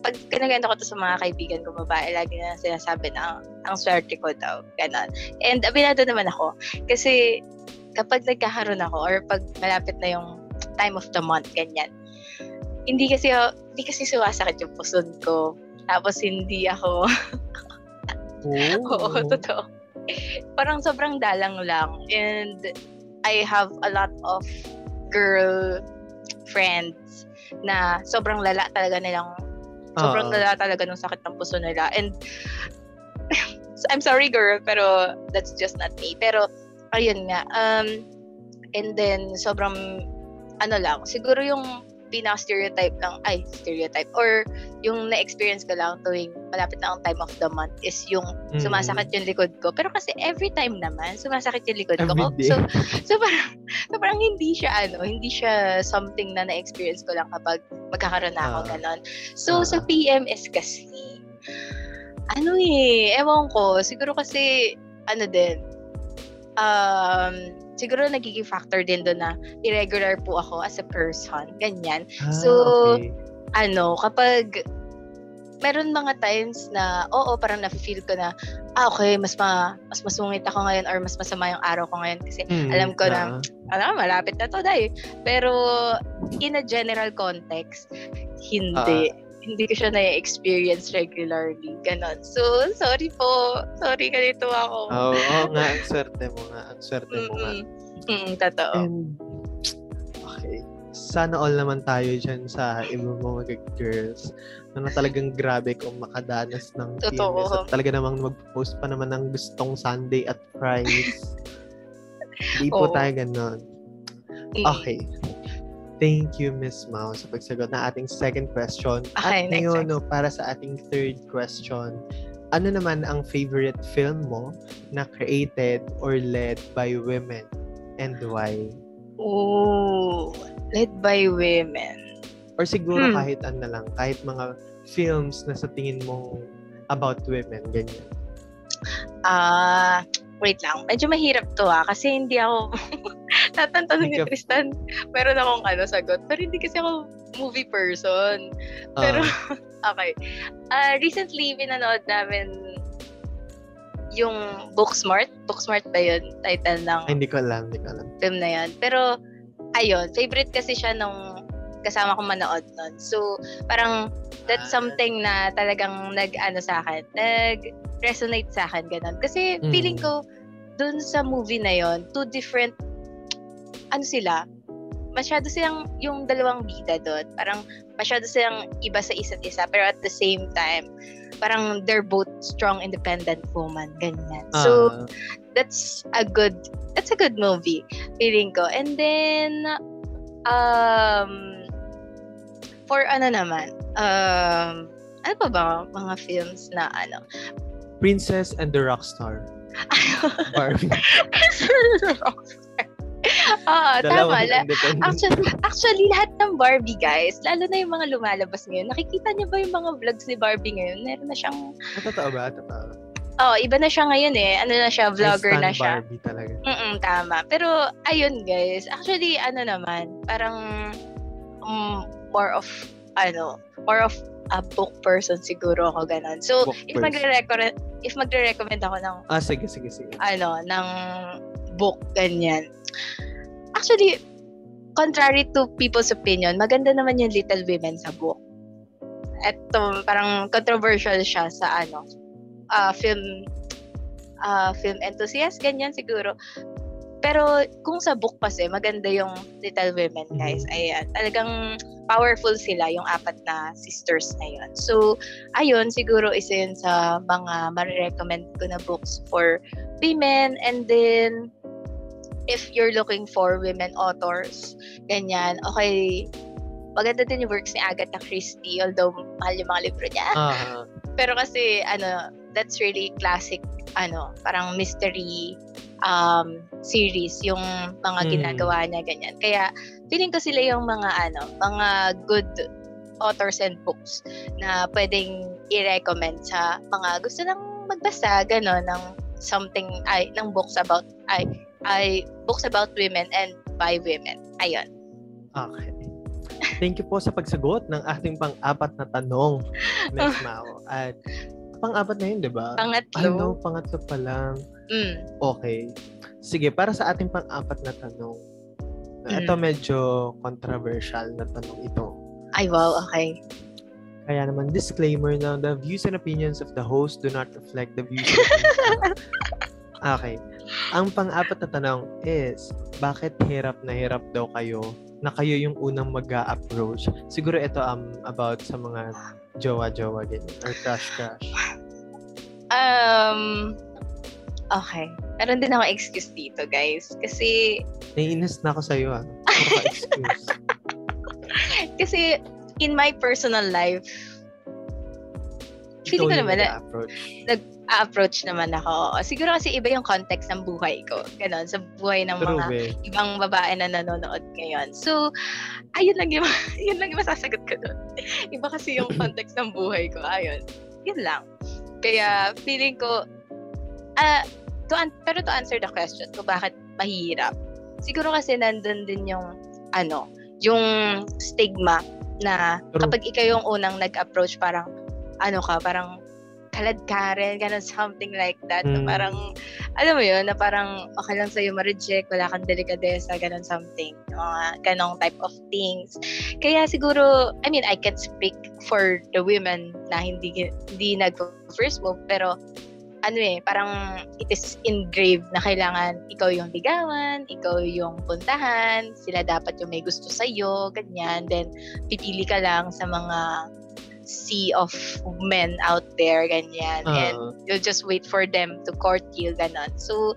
pag kinaganda ko to sa mga kaibigan ko babae, lagi na sinasabi na ang swerte ko daw, ganon. And abinado naman ako, kasi kapag nagkakaroon ako, or pag malapit na yung time of the month, ganyan, hindi kasi, ako- hindi kasi sumasakit yung puson ko. Tapos hindi ako, [laughs] oo, totoo. Parang sobrang dalang lang. And I have a lot of girl friends na sobrang lala talaga nilang, sobrang Oo. lala talaga ng sakit ng puso nila. And [laughs] I'm sorry girl, pero that's just not me. Pero, ayun nga. Um, and then, sobrang, ano lang, siguro yung pinaka-stereotype lang, ay, stereotype, or yung na-experience ko lang tuwing malapit na ang time of the month is yung Mm. sumasakit yung likod ko. Pero kasi every time naman, sumasakit yung likod ko. Every day. So, [laughs] so parang, so parang hindi siya, ano, hindi siya something na na-experience ko lang kapag magkakaroon na ako, Ah. ganon. So, Ah. sa PMS kasi, ano eh, ewan ko, siguro kasi, ano din, um, siguro nagiging factor din doon na irregular po ako as a person, ganyan. Ah, So, okay. ano, kapag meron mga times na, oo, parang na-feel ko na, ah, okay, mas ma, mas masungit ako ngayon or mas masama yung araw ko ngayon kasi Hmm, alam ko na, ano, malapit na to, day. Pero, in a general context, hindi. Ah. Hindi ko siya na-experience regularly. Ganon. So, sorry po. Sorry, ganito ako. Oo, oo nga, ang swerte mo nga. Ang swerte mo nga. Mm, totoo. And, okay. Sana all naman tayo dyan sa ibang mga girls na, na talagang grabe kung makadanas ng Totoo. PMS at talaga namang mag-post pa naman ng gustong Sunday at fries. Hindi po Oo. tayo ganon. Mm. Okay. Thank you, Miss Mao, sa pagsagot na ating second question. Okay, At ngayon, no, para sa ating third question, ano naman ang favorite film mo na created or led by women and why? Ooh, led by women. Or siguro Hmm. kahit ano na lang, kahit mga films na sa tingin mo about women, ganyan. Ah, wait lang. Medyo mahirap to ah. Kasi hindi ako... [laughs] Tatantanong ni Tristan, meron akong ano sagot. Pero hindi kasi ako movie person. Pero, Ah, [laughs] okay. Ah, recently, pinanood namin yung Booksmart. Booksmart ba yun? Title ng ay, hindi ko alam, hindi ko alam. film na yan. Pero, ayun, favorite kasi siya nung kasama kong manood nun. So, parang that's Ah. something na talagang nag-ano sa akin, nag-resonate sa akin, ganun. Kasi Mm. feeling ko, dun sa movie na yon two different, ano sila, masyado silang, yung dalawang bida doon, parang masyado silang iba sa isa't isa, pero at the same time, parang they're both strong, independent woman, ganyan. So, Ah, that's a good, that's a good movie, feeling ko. And then, um, for ano naman, um, ano pa ba mga films na ano? Princess and the Rockstar. [laughs] Barbie. [laughs] Oo, tama. La- actually, actually, lahat ng Barbie, guys, lalo na yung mga lumalabas ngayon, nakikita niyo ba yung mga vlogs ni Barbie ngayon? Meron na siyang, Ah, totoo ba? Totoo. oh, iba na siya ngayon eh. Ano na siya, vlogger na siya. Barbie talaga. Mm tama. Pero, ayun guys, actually, ano naman, parang um, more of, ano, more of a book person siguro ako ganun. So, Book if magre-recommend, if magre-recommend ako ng, Ah, sige, sige, sige. ano, ng book, ganyan. Actually, contrary to people's opinion, maganda naman yung Little Women sa book. Eto, parang controversial siya sa ano, ah, film ah, film enthusiast, ganyan siguro. Pero kung sa book kasi, maganda yung Little Women, guys. Ayan, talagang powerful sila, yung apat na sisters na yun. So, ayun, siguro isa yun sa mga marirecommend ko na books for women. And then, if you're looking for women authors, ganyan, okay, maganda din yung works ni Agatha Christie, although mahal yung mga libro niya. Ah, [laughs] Pero kasi, ano, that's really classic, ano, parang mystery um, series, yung mga Mm. ginagawa niya, ganyan. Kaya, feeling ko sila yung mga, ano, mga good authors and books na pwedeng i-recommend sa mga gusto lang magbasa, gano'n, ng something, ay, ng books about, ay, ay, books about women and by women. Ayun. okay. Thank you po sa pagsagot ng ating pang-apat na tanong, Miss [laughs] Mao. At pang-apat na yun, di ba? Pangatlo. Ay, no, pangatlo pa lang. Mm. Okay. Sige, para sa ating pang-apat na tanong. Ito Mm. medyo controversial na tanong ito. Ay, wow, okay. Kaya naman, disclaimer na the views and opinions of the host do not reflect the views and opinions. [laughs] okay. Ang pang-apat na tanong is, bakit hirap na hirap daw kayo na kayo yung unang mag approach Siguro ito um, about sa mga jowa-jowa ganyan or crush-crush. Um, okay. Meron din ako excuse dito, guys. Kasi, Naiinis na ako sa'yo ah. Ka excuse. [laughs] kasi in my personal life, feeling ko naman na nag-approach. Approach naman ako. Siguro kasi iba yung context ng buhay ko. Ganon, sa buhay ng True, mga be. ibang babae na nanonood ngayon. So, ayun lang yung, [laughs] yun lang yung masasagot ko doon. Iba kasi yung [laughs] context ng buhay ko. Ayun. Yun lang. Kaya, feeling ko, ah, to an- pero to answer the question kung bakit mahirap, siguro kasi nandun din yung, ano, yung stigma na True. kapag ikaw yung unang nag-approach, parang, ano ka, parang kalad ka rin, ganun, something like that. Na Mm. parang, alam mo yun, na parang okay lang sa'yo ma-reject, wala kang delikadesa, ganun something. Mga ganong type of things. Kaya siguro, I mean, I can speak for the women na hindi, hindi nag-first move, pero ano eh, parang it is engraved na kailangan ikaw yung ligawan, ikaw yung puntahan, sila dapat yung may gusto sa'yo, ganyan. Then, pipili ka lang sa mga sea of men out there, ganyan. And Ah, you'll just wait for them to court you, ganon. So,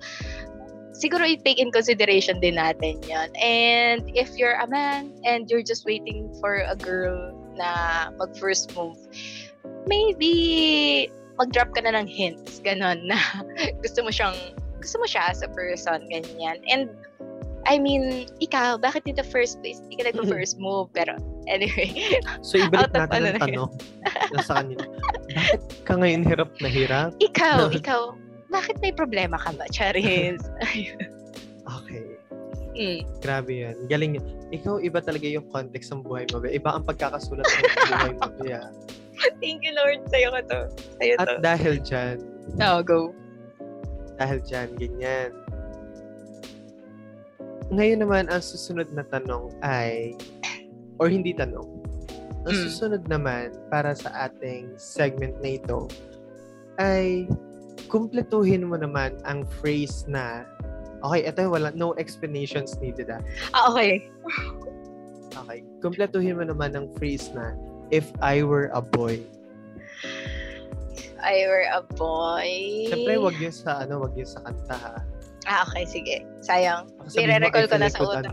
siguro i-take in consideration din natin yon And if you're a man and you're just waiting for a girl na mag-first move, maybe mag-drop ka na ng hints, ganon, na [laughs] gusto mo siyang, gusto mo siya as a person, ganyan. And, I mean, ikaw, bakit in the first place, hindi ka nag-first move? Pero, anyway, so, ibalik natin ano ang na yun. tanong na sa kanila. Bakit ka ngayon hirap na hirap? ikaw, No. [laughs] ikaw, bakit may problema ka ba, Charis? [laughs] Okay. mm. Grabe yan. Galing yan. Ikaw, iba talaga yung context ng buhay mo. Iba ang pagkakasulat ng [laughs] buhay mo. be, ah. Thank you, Lord. Sa'yo ko to. Sa'yo to. At dahil dyan, Oh, go. dahil dyan, ganyan. Ngayon naman, ang susunod na tanong ay, or hindi tanong, ang Mm. susunod naman para sa ating segment na ito ay, kumpletuhin mo naman ang phrase na Okay, ito wala no explanations needed ah. Ah, okay. Okay. Kumpletuhin mo naman ang phrase na if I were a boy. I were a boy. Siyempre, wag yun sa ano, wag yun sa kanta ha. Ah, okay, sige. Sayang. Nire-recall I ko na I sa utak.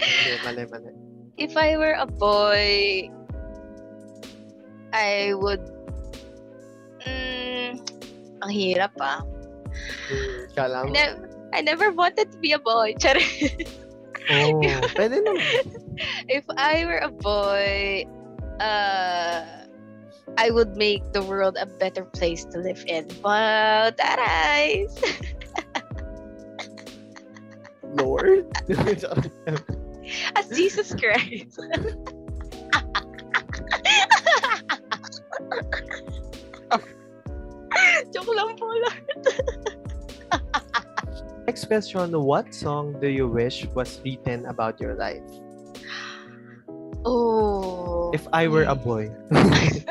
Hindi, [laughs] mali, mali. If I were a boy, I would... Mm, ang hirap ah. Hmm, Kala I, mo. ne- I never wanted to be a boy. [laughs] Charing. Oh, [laughs] pwede naman. if I were a boy, uh, I would make the world a better place to live in. Wow, tarais! Lord? [laughs] As Jesus Christ. [laughs] Joke lang po lang. Next question, what song do you wish was written about your life? Oh. If I were a Hmm. boy. [laughs]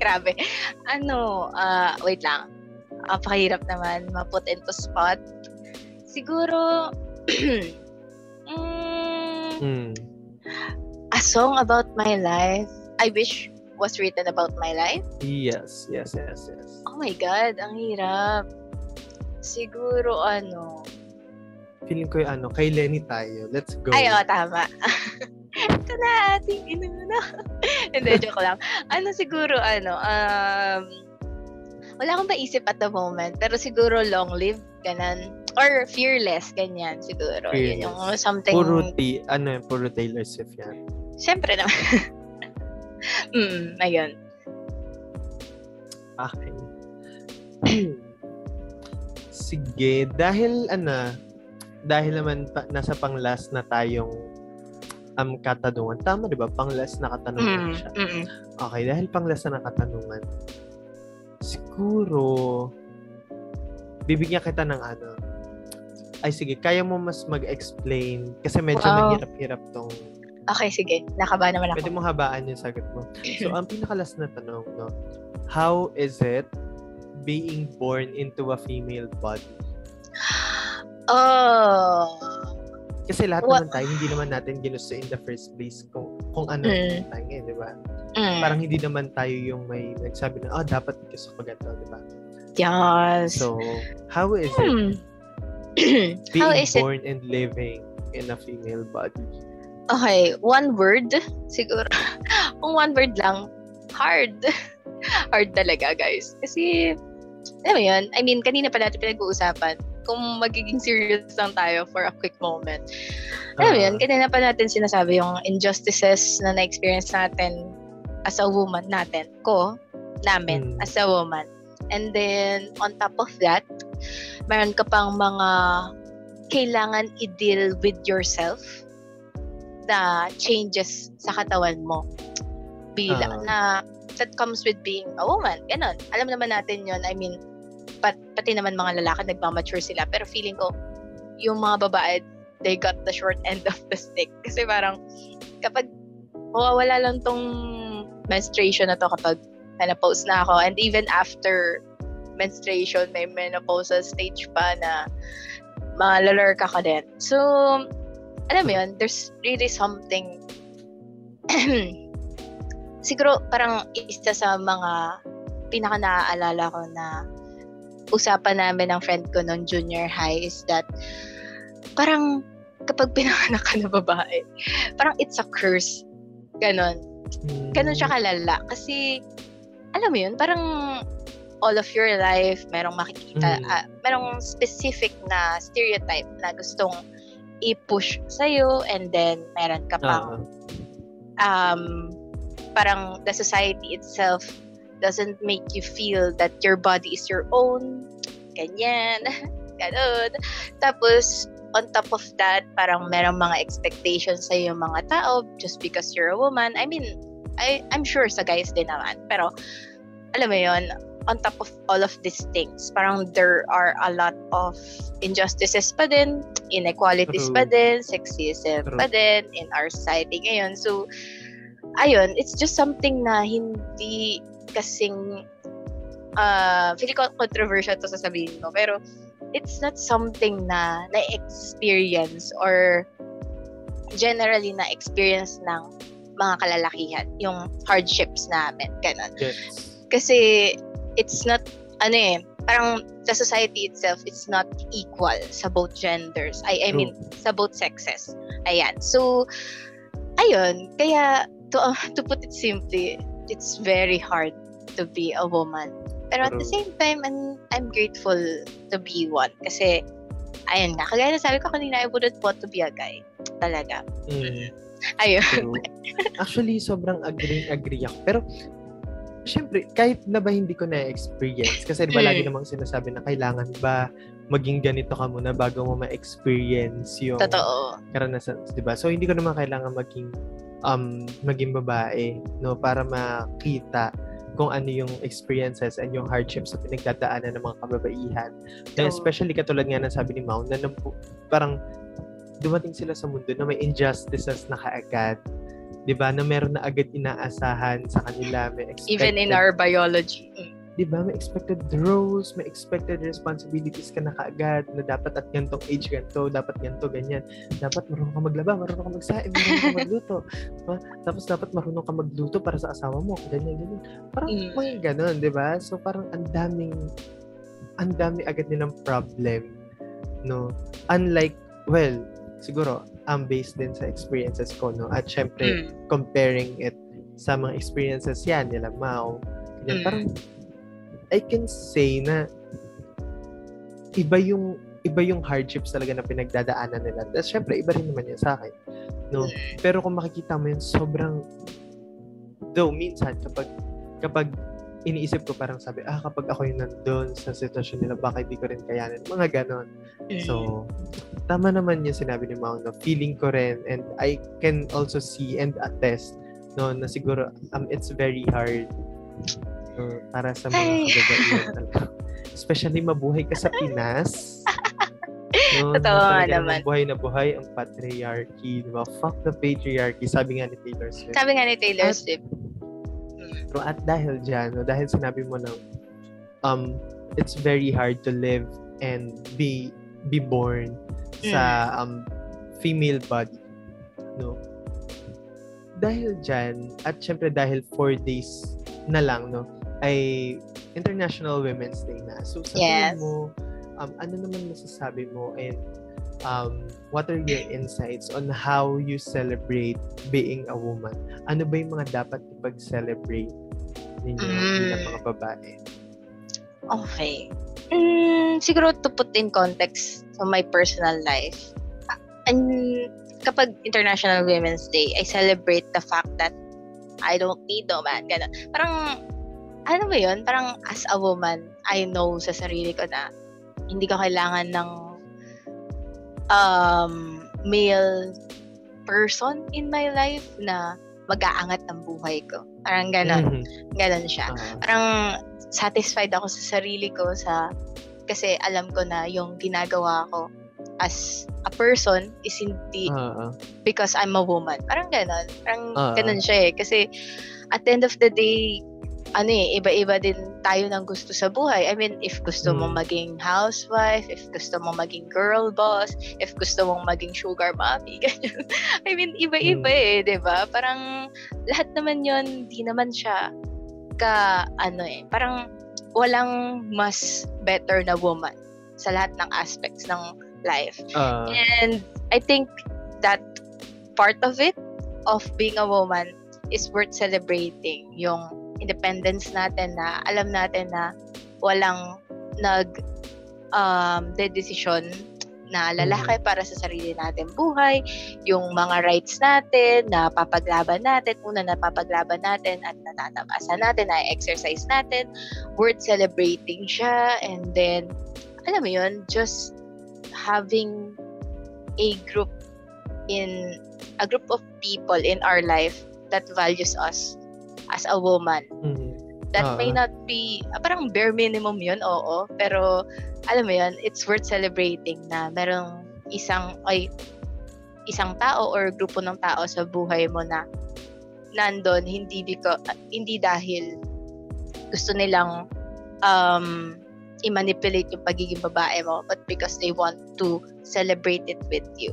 Grabe. Ano, ah, wait lang. Napakahirap naman ma-put into spot. Siguro, [clears throat] mm, Hmm. a song about my life. I wish was written about my life. Yes, yes, yes, yes. Oh my God, ang hirap. Siguro ano. Feeling ko yung ano, kay Lenny tayo. Let's go. Ay, oh, tama. [laughs] Ito na ating inuna. [laughs] Hindi, joke lang. Ano siguro, ano, um, wala akong maisip at the moment, pero siguro long live, ganun. Or fearless, ganyan, siguro. Yun yung Fearless. something... Puro, T, ano puro Taylor Swift yan. Siyempre naman. [laughs] mm, ayun. Okay. [clears throat] Sige, dahil ano, dahil naman pa, nasa pang-last na tayong um, katanungan. Tama, di ba? Pang-last na katanungan Mm, siya. mm, Okay, dahil pang-last na katanungan, siguro, bibigyan kita ng ano, ay sige, kaya mo mas mag-explain kasi medyo Wow. mahirap-hirap tong Okay, sige. Nakaba naman ako. Pwede mo habaan yung sagot mo. So, [clears throat] ang pinakalas na tanong, no? How is it being born into a female body? Oh. Kasi lahat What- naman tayo, hindi naman natin ginusto in the first place kung, kung ano Mm. tayo ngayon, di ba? Mm. Parang hindi naman tayo yung may nagsabi na, oh, dapat gusto ko ganito, di ba? yes. So, how is it Hmm. [clears throat] being How is it born and living in a female body? Okay, one word, siguro. [laughs] Kung one word lang, hard. [laughs] hard talaga, guys. Kasi, alam mo yun, I mean, kanina pa natin pinag-uusapan, kung magiging serious lang tayo for a quick moment. Alam mo yun, Ah, kanina pa natin sinasabi yung injustices na na-experience natin as a woman natin, ko, namin, Mm. as a woman. And then, on top of that, meron ka pang mga kailangan i-deal with yourself na changes sa katawan mo. Bila Ah. na that comes with being a woman. Ganon. Alam naman natin yon I mean, pat, pati naman mga lalaki nagmamature sila. Pero feeling ko, yung mga babae, they got the short [laughs] end of the stick. Kasi parang, kapag mawawala lang tong menstruation na to kapag menopause na ako. And even after menstruation, may menopausal stage pa na malalur ka ka din. So, alam mo yun, there's really something [clears throat] siguro parang isa sa mga pinaka naaalala ko na usapan namin ng friend ko nung junior high is that parang kapag pinanganak ka na babae, parang it's a curse. Ganon. Ganon siya kalala. Kasi, alam mo yun, parang all of your life, merong makikita, Mm. ah, merong specific na stereotype na gustong i-push sa'yo and then meron ka pang ah, um, parang the society itself doesn't make you feel that your body is your own. Ganyan. [laughs] Ganon. Tapos, on top of that, parang merong mga expectations sa yung mga tao just because you're a woman. I mean, I, I'm sure sa guys din naman. Pero, alam mo yon on top of all of these things, parang there are a lot of injustices pa din, inequalities True. pa din, sexism True. pa din in our society ngayon. So, ayun, it's just something na hindi kasing uh, feeling ko controversial to sasabihin ko, pero it's not something na na-experience or generally na-experience ng mga kalalakihan, yung hardships namin, ganun. Yes. Kasi it's not, ano eh, parang the society itself, it's not equal sa both genders. I, I mean, sa both sexes. Ayan. So, ayun, kaya to, uh, [laughs] to put it simply, it's very hard to be a woman. Pero at the same time, I'm, I'm grateful to be one. Kasi, ayun nga, kagaya na sabi ko kanina, I wouldn't want to be a guy. Talaga. Mm. Ayun. True. Actually, sobrang agree, agree ako. Pero, syempre, kahit na ba hindi ko na-experience, kasi di ba Mm. lagi namang sinasabi na kailangan ba maging ganito ka muna bago mo ma-experience yung Totoo. karanasan, di ba? So, hindi ko naman kailangan maging um maging babae, no, para makita kung ano yung experiences and yung hardships na pinagdadaanan ng mga kababaihan. Oo. especially katulad nga ng sabi ni Mau, na nabu- parang dumating sila sa mundo na may injustices na kaagad. 'Di ba? Na meron na agad inaasahan sa kanila, may expected Even in our biology. 'di ba? May expected roles, may expected responsibilities ka na kaagad na dapat at gantong age ganto, dapat ganto ganyan. Dapat marunong ka maglaba, marunong ka magsaing, marunong ka magluto. [laughs] Diba? Tapos dapat marunong ka magluto para sa asawa mo, ganyan ganyan. Parang Mm. mga ganun, 'di ba? So parang ang daming ang dami agad nilang problem, no? Unlike well, siguro um based din sa experiences ko, no? At syempre Mm. comparing it sa mga experiences yan nila Mao. Ganyan, Mm. parang I can say na iba yung iba yung hardships talaga na pinagdadaanan nila. Tapos syempre, iba rin naman yan sa akin. No? Pero kung makikita mo yun, sobrang though minsan kapag kapag iniisip ko parang sabi, ah, kapag ako yung nandun sa sitwasyon nila, baka hindi ko rin kayanin. Mga ganon. Mm. So, tama naman yung sinabi ni Mau na feeling ko rin and I can also see and attest no, na siguro um, it's very hard no, para sa mga kababaihan. [laughs] Especially mabuhay ka sa Pinas. [laughs] No, Totoo talagang naman. Buhay na buhay ang patriarchy. Di ba? Fuck the patriarchy. Sabi nga ni Taylor Swift. Sabi nga ni Taylor At- Swift. Mm. Pero at dahil dyan, no, dahil sinabi mo na um, it's very hard to live and be be born sa um, female body. No? Dahil dyan, at syempre dahil four days na lang, no, ay International Women's Day na. So, sa tingin Yes. mo, um, ano naman masasabi mo and um, what are your insights on how you celebrate being a woman? Ano ba yung mga dapat ipag-celebrate ninyo Mm. bilang mga babae? Okay. Mm, siguro to put in context sa my personal life, and kapag International Women's Day, I celebrate the fact that I don't need no man. Ganun. Parang, ano ba yun? Parang as a woman, I know sa sarili ko na hindi ko kailangan ng um, male person in my life na mag-aangat ng buhay ko. Parang ganon. Mhm. Ganon siya Ah, parang satisfied ako sa sarili ko sa kasi alam ko na yung ginagawa ko as a person is hindi ah. because I'm a woman. Parang ganon. Parang Ah. ganon siya eh. Kasi at the end of the day, ano eh, iba-iba din tayo ng gusto sa buhay. I mean, if gusto mo Mm. maging housewife, if gusto mo maging girl boss, if gusto mong maging sugar mommy, [laughs] ganyan. I mean, iba-iba Mm. eh, di ba? Parang lahat naman yon di naman siya ka, ano eh, parang walang mas better na woman sa lahat ng aspects ng life. Ah, And I think that part of it, of being a woman, is worth celebrating. Yung independence natin na alam natin na walang nag um, desisyon na lalaki para sa sarili natin buhay, yung mga rights natin na papaglaban natin, una na papaglaban natin at natatapasa natin, na exercise natin, worth celebrating siya, and then, alam mo yun, just having a group in a group of people in our life that values us as a woman mhm. that may Oo. not be ah, parang bare minimum yun oo pero alam mo yun it's worth celebrating na merong isang ay isang tao or grupo ng tao sa buhay mo na nandun hindi because, hindi dahil gusto nilang um, i-manipulate yung pagiging babae mo but because they want to celebrate it with you.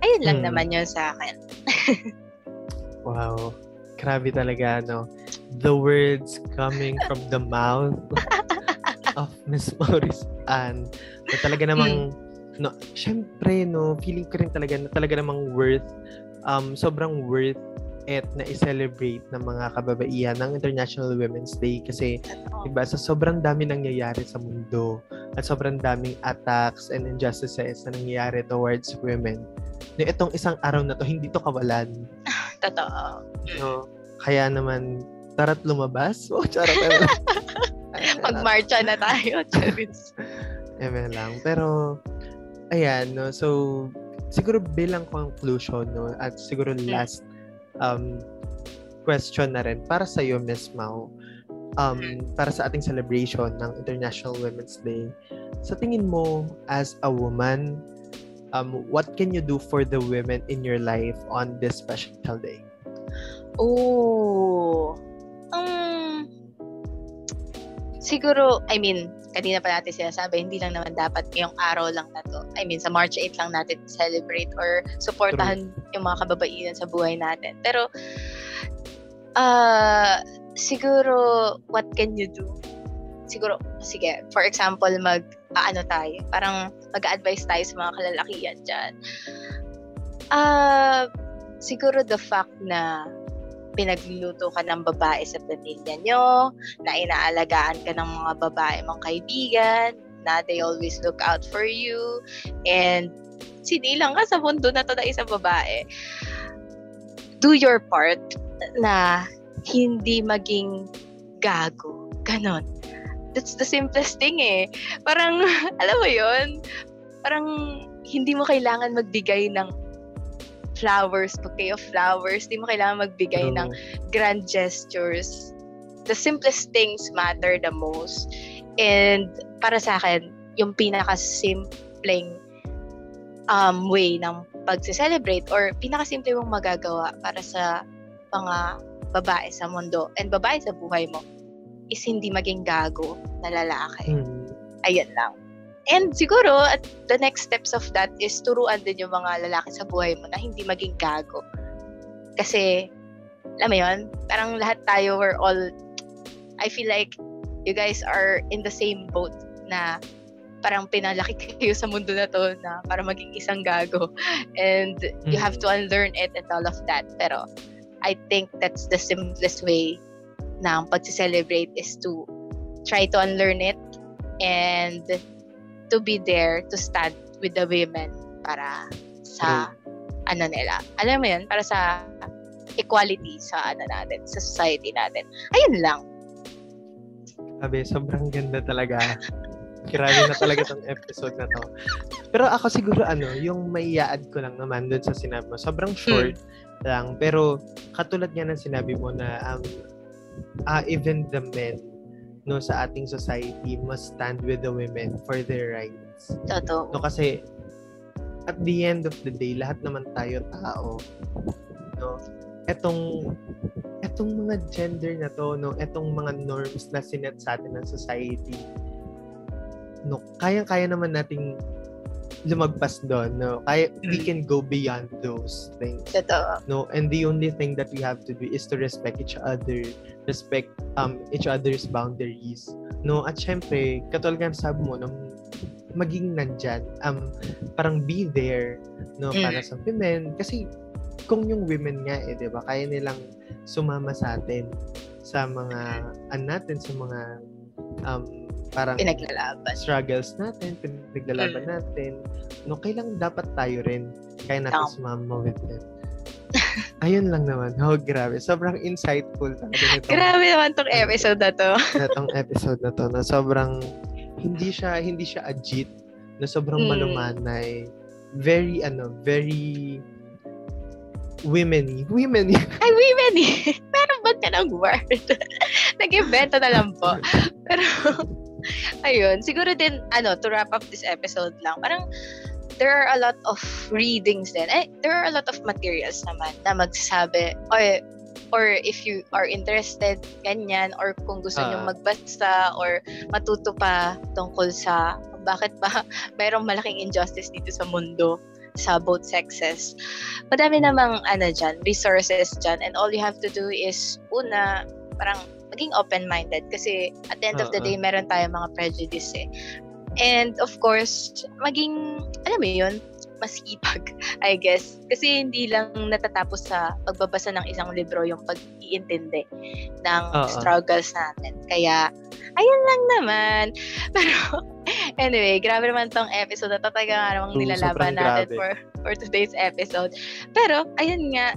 Ayun lang Hmm. naman yun sa akin. [laughs] Wow. Grabe talaga, no? The words coming from the mouth of Miss Maurice Ann. Na talaga namang, no, syempre, no, feeling ko rin talaga na talaga namang worth, um, sobrang worth it na i-celebrate ng mga kababaihan ng International Women's Day kasi. Diba? Sa sobrang dami nangyayari sa mundo at sobrang daming attacks and injustices na nangyayari towards women. No, itong isang araw na to, hindi to kawalan. [laughs] Totoo. No? Kaya naman, tara't lumabas. Oh, charot. [laughs] Magmarcha na tayo. [laughs] Charis. Eme lang. Pero, ayan, no? So, siguro bilang conclusion, no? At siguro last um, question na rin para sa iyo, Miss Mau. Um, para sa ating celebration ng International Women's Day. Sa tingin mo, as a woman, um, what can you do for the women in your life on this special day? Oh. Um, siguro, I mean, kanina pa natin sinasabi, hindi lang naman dapat ngayong araw lang na to. I mean, sa March 8 lang natin celebrate or supportahan yung mga kababaihan sa buhay natin. Pero, uh, siguro, what can you do? Siguro, sige, for example, mag, ano tayo, parang mag-advise tayo sa mga kalalakihan dyan. Ah, siguro the fact na pinagluluto ka ng babae sa pamilya nyo, na inaalagaan ka ng mga babae mong kaibigan, na they always look out for you, and sinilang ka sa mundo na to na isang babae. Do your part na hindi maging gago. Ganon. That's the simplest thing eh. Parang, [laughs] alam mo yon Parang hindi mo kailangan magbigay ng flowers, bouquet of flowers. Hindi mo kailangan magbigay ng grand gestures. The simplest things matter the most. And para sa akin, yung pinaka-simpleng um, way ng pag-celebrate or pinaka-simple mong magagawa para sa mga babae sa mundo and babae sa buhay mo is hindi maging gago na lalaki. Hmm. Ayun lang. And siguro, at the next steps of that is turuan din yung mga lalaki sa buhay mo na hindi maging gago. Kasi, alam mo yun, parang lahat tayo, we're all, I feel like you guys are in the same boat na parang pinalaki [laughs] kayo sa mundo na to na para maging isang gago. And you have to unlearn it and all of that. Pero, I think that's the simplest way ng pag-celebrate is to try to unlearn it and to be there to stand with the women para sa ano nila. Alam mo yun, para sa equality sa ano natin, sa society natin. Ayun lang. Sabi, sobrang ganda talaga. Grabe na talaga tong episode na to. Pero ako siguro ano, yung may i-add ko lang naman dun sa sinabi mo. Sobrang short lang. Pero katulad nga ng sinabi mo na um, ah, even the men no sa ating society must stand with the women for their rights. Totoo. No kasi at the end of the day, lahat naman tayo tao. No? Etong etong mga gender na to, no, etong mga norms na sinet sa atin ng society. No, kayang-kaya naman nating lumagpas doon, no. Kaya we Mm. can go beyond those things. Totoo. No, and the only thing that we have to do is to respect each other, respect um each other's boundaries. No, at syempre, katulad ng sabi mo, no, maging nandyan, um, parang be there, no, Mm. para sa women. Kasi, kung yung women nga, eh, di ba, kaya nilang sumama sa atin, sa mga, an natin, sa mga, um, parang, Pinaglalaban. struggles natin, pinaglalaban natin, no, kailang dapat tayo rin, kaya natin Tama. sumama with them. [laughs] Ayun lang naman. Oh, grabe. Sobrang insightful talaga nitong, Grabe naman tong episode na to. [laughs] nitong episode na to na sobrang hindi siya hindi siya ajit na sobrang Mm. malumanay. Very ano, very women women [laughs] Ay, women. Meron ba ka ng word? Nag-invento na lang po. Pero, [laughs] ayun. Siguro din, ano, to wrap up this episode lang, parang, there are a lot of readings din. Eh, there are a lot of materials naman na magsasabi, oy, or if you are interested, ganyan, or kung gusto uh, nyo magbasa or matuto pa tungkol sa bakit ba [laughs] mayroong malaking injustice dito sa mundo sa both sexes. Madami namang ano dyan, resources dyan and all you have to do is una, parang maging open-minded kasi at the end uh-uh. of the day, meron tayong mga prejudice eh. And of course, maging, alam mo yun, masipag, [laughs] I guess. Kasi hindi lang natatapos sa pagbabasa ng isang libro yung pag-iintindi ng Uh-oh. struggles natin. Kaya, ayun lang naman. [laughs] Pero, anyway, grabe naman tong episode. Tataga nga namang nilalaban natin for, for today's episode. Pero, ayun nga,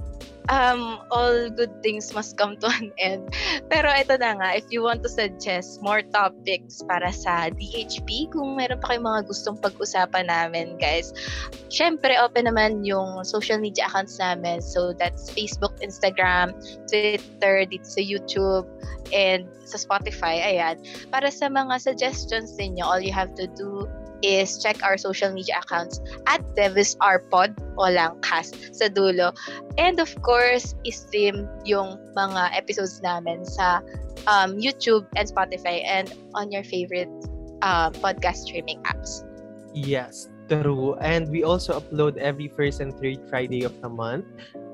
um, all good things must come to an end. [laughs] Pero ito na nga, if you want to suggest more topics para sa DHP, kung meron pa kayong mga gustong pag-usapan namin, guys, syempre open naman yung social media accounts namin. So that's Facebook, Instagram, Twitter, dito sa YouTube, and sa Spotify. Ayan. Para sa mga suggestions ninyo, all you have to do is check our social media accounts at Devis Pod, walang cast sa dulo. And of course, stream yung mga episodes namin sa um, YouTube and Spotify and on your favorite uh, podcast streaming apps. Yes, true. And we also upload every first and third Friday of the month.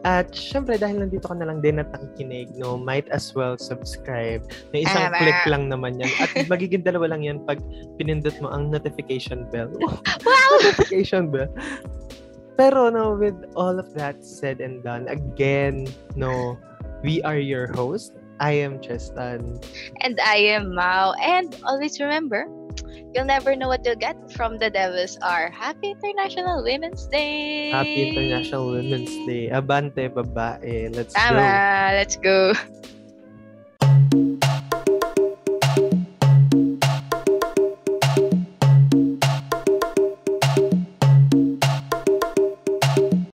At syempre, dahil nandito ka na lang din at nakikinig, no, might as well subscribe. Na isang Ama. click lang naman yan. At magiging dalawa lang yan pag pinindot mo ang notification bell. wow! [laughs] notification bell. Pero no, with all of that said and done, again, no, we are your host. I am Tristan. And I am Mao. And always remember, You'll never know what you'll get from the Devils are. Happy International Women's Day! Happy International Women's Day. Abante, babae. Let's Tama, go. let's go.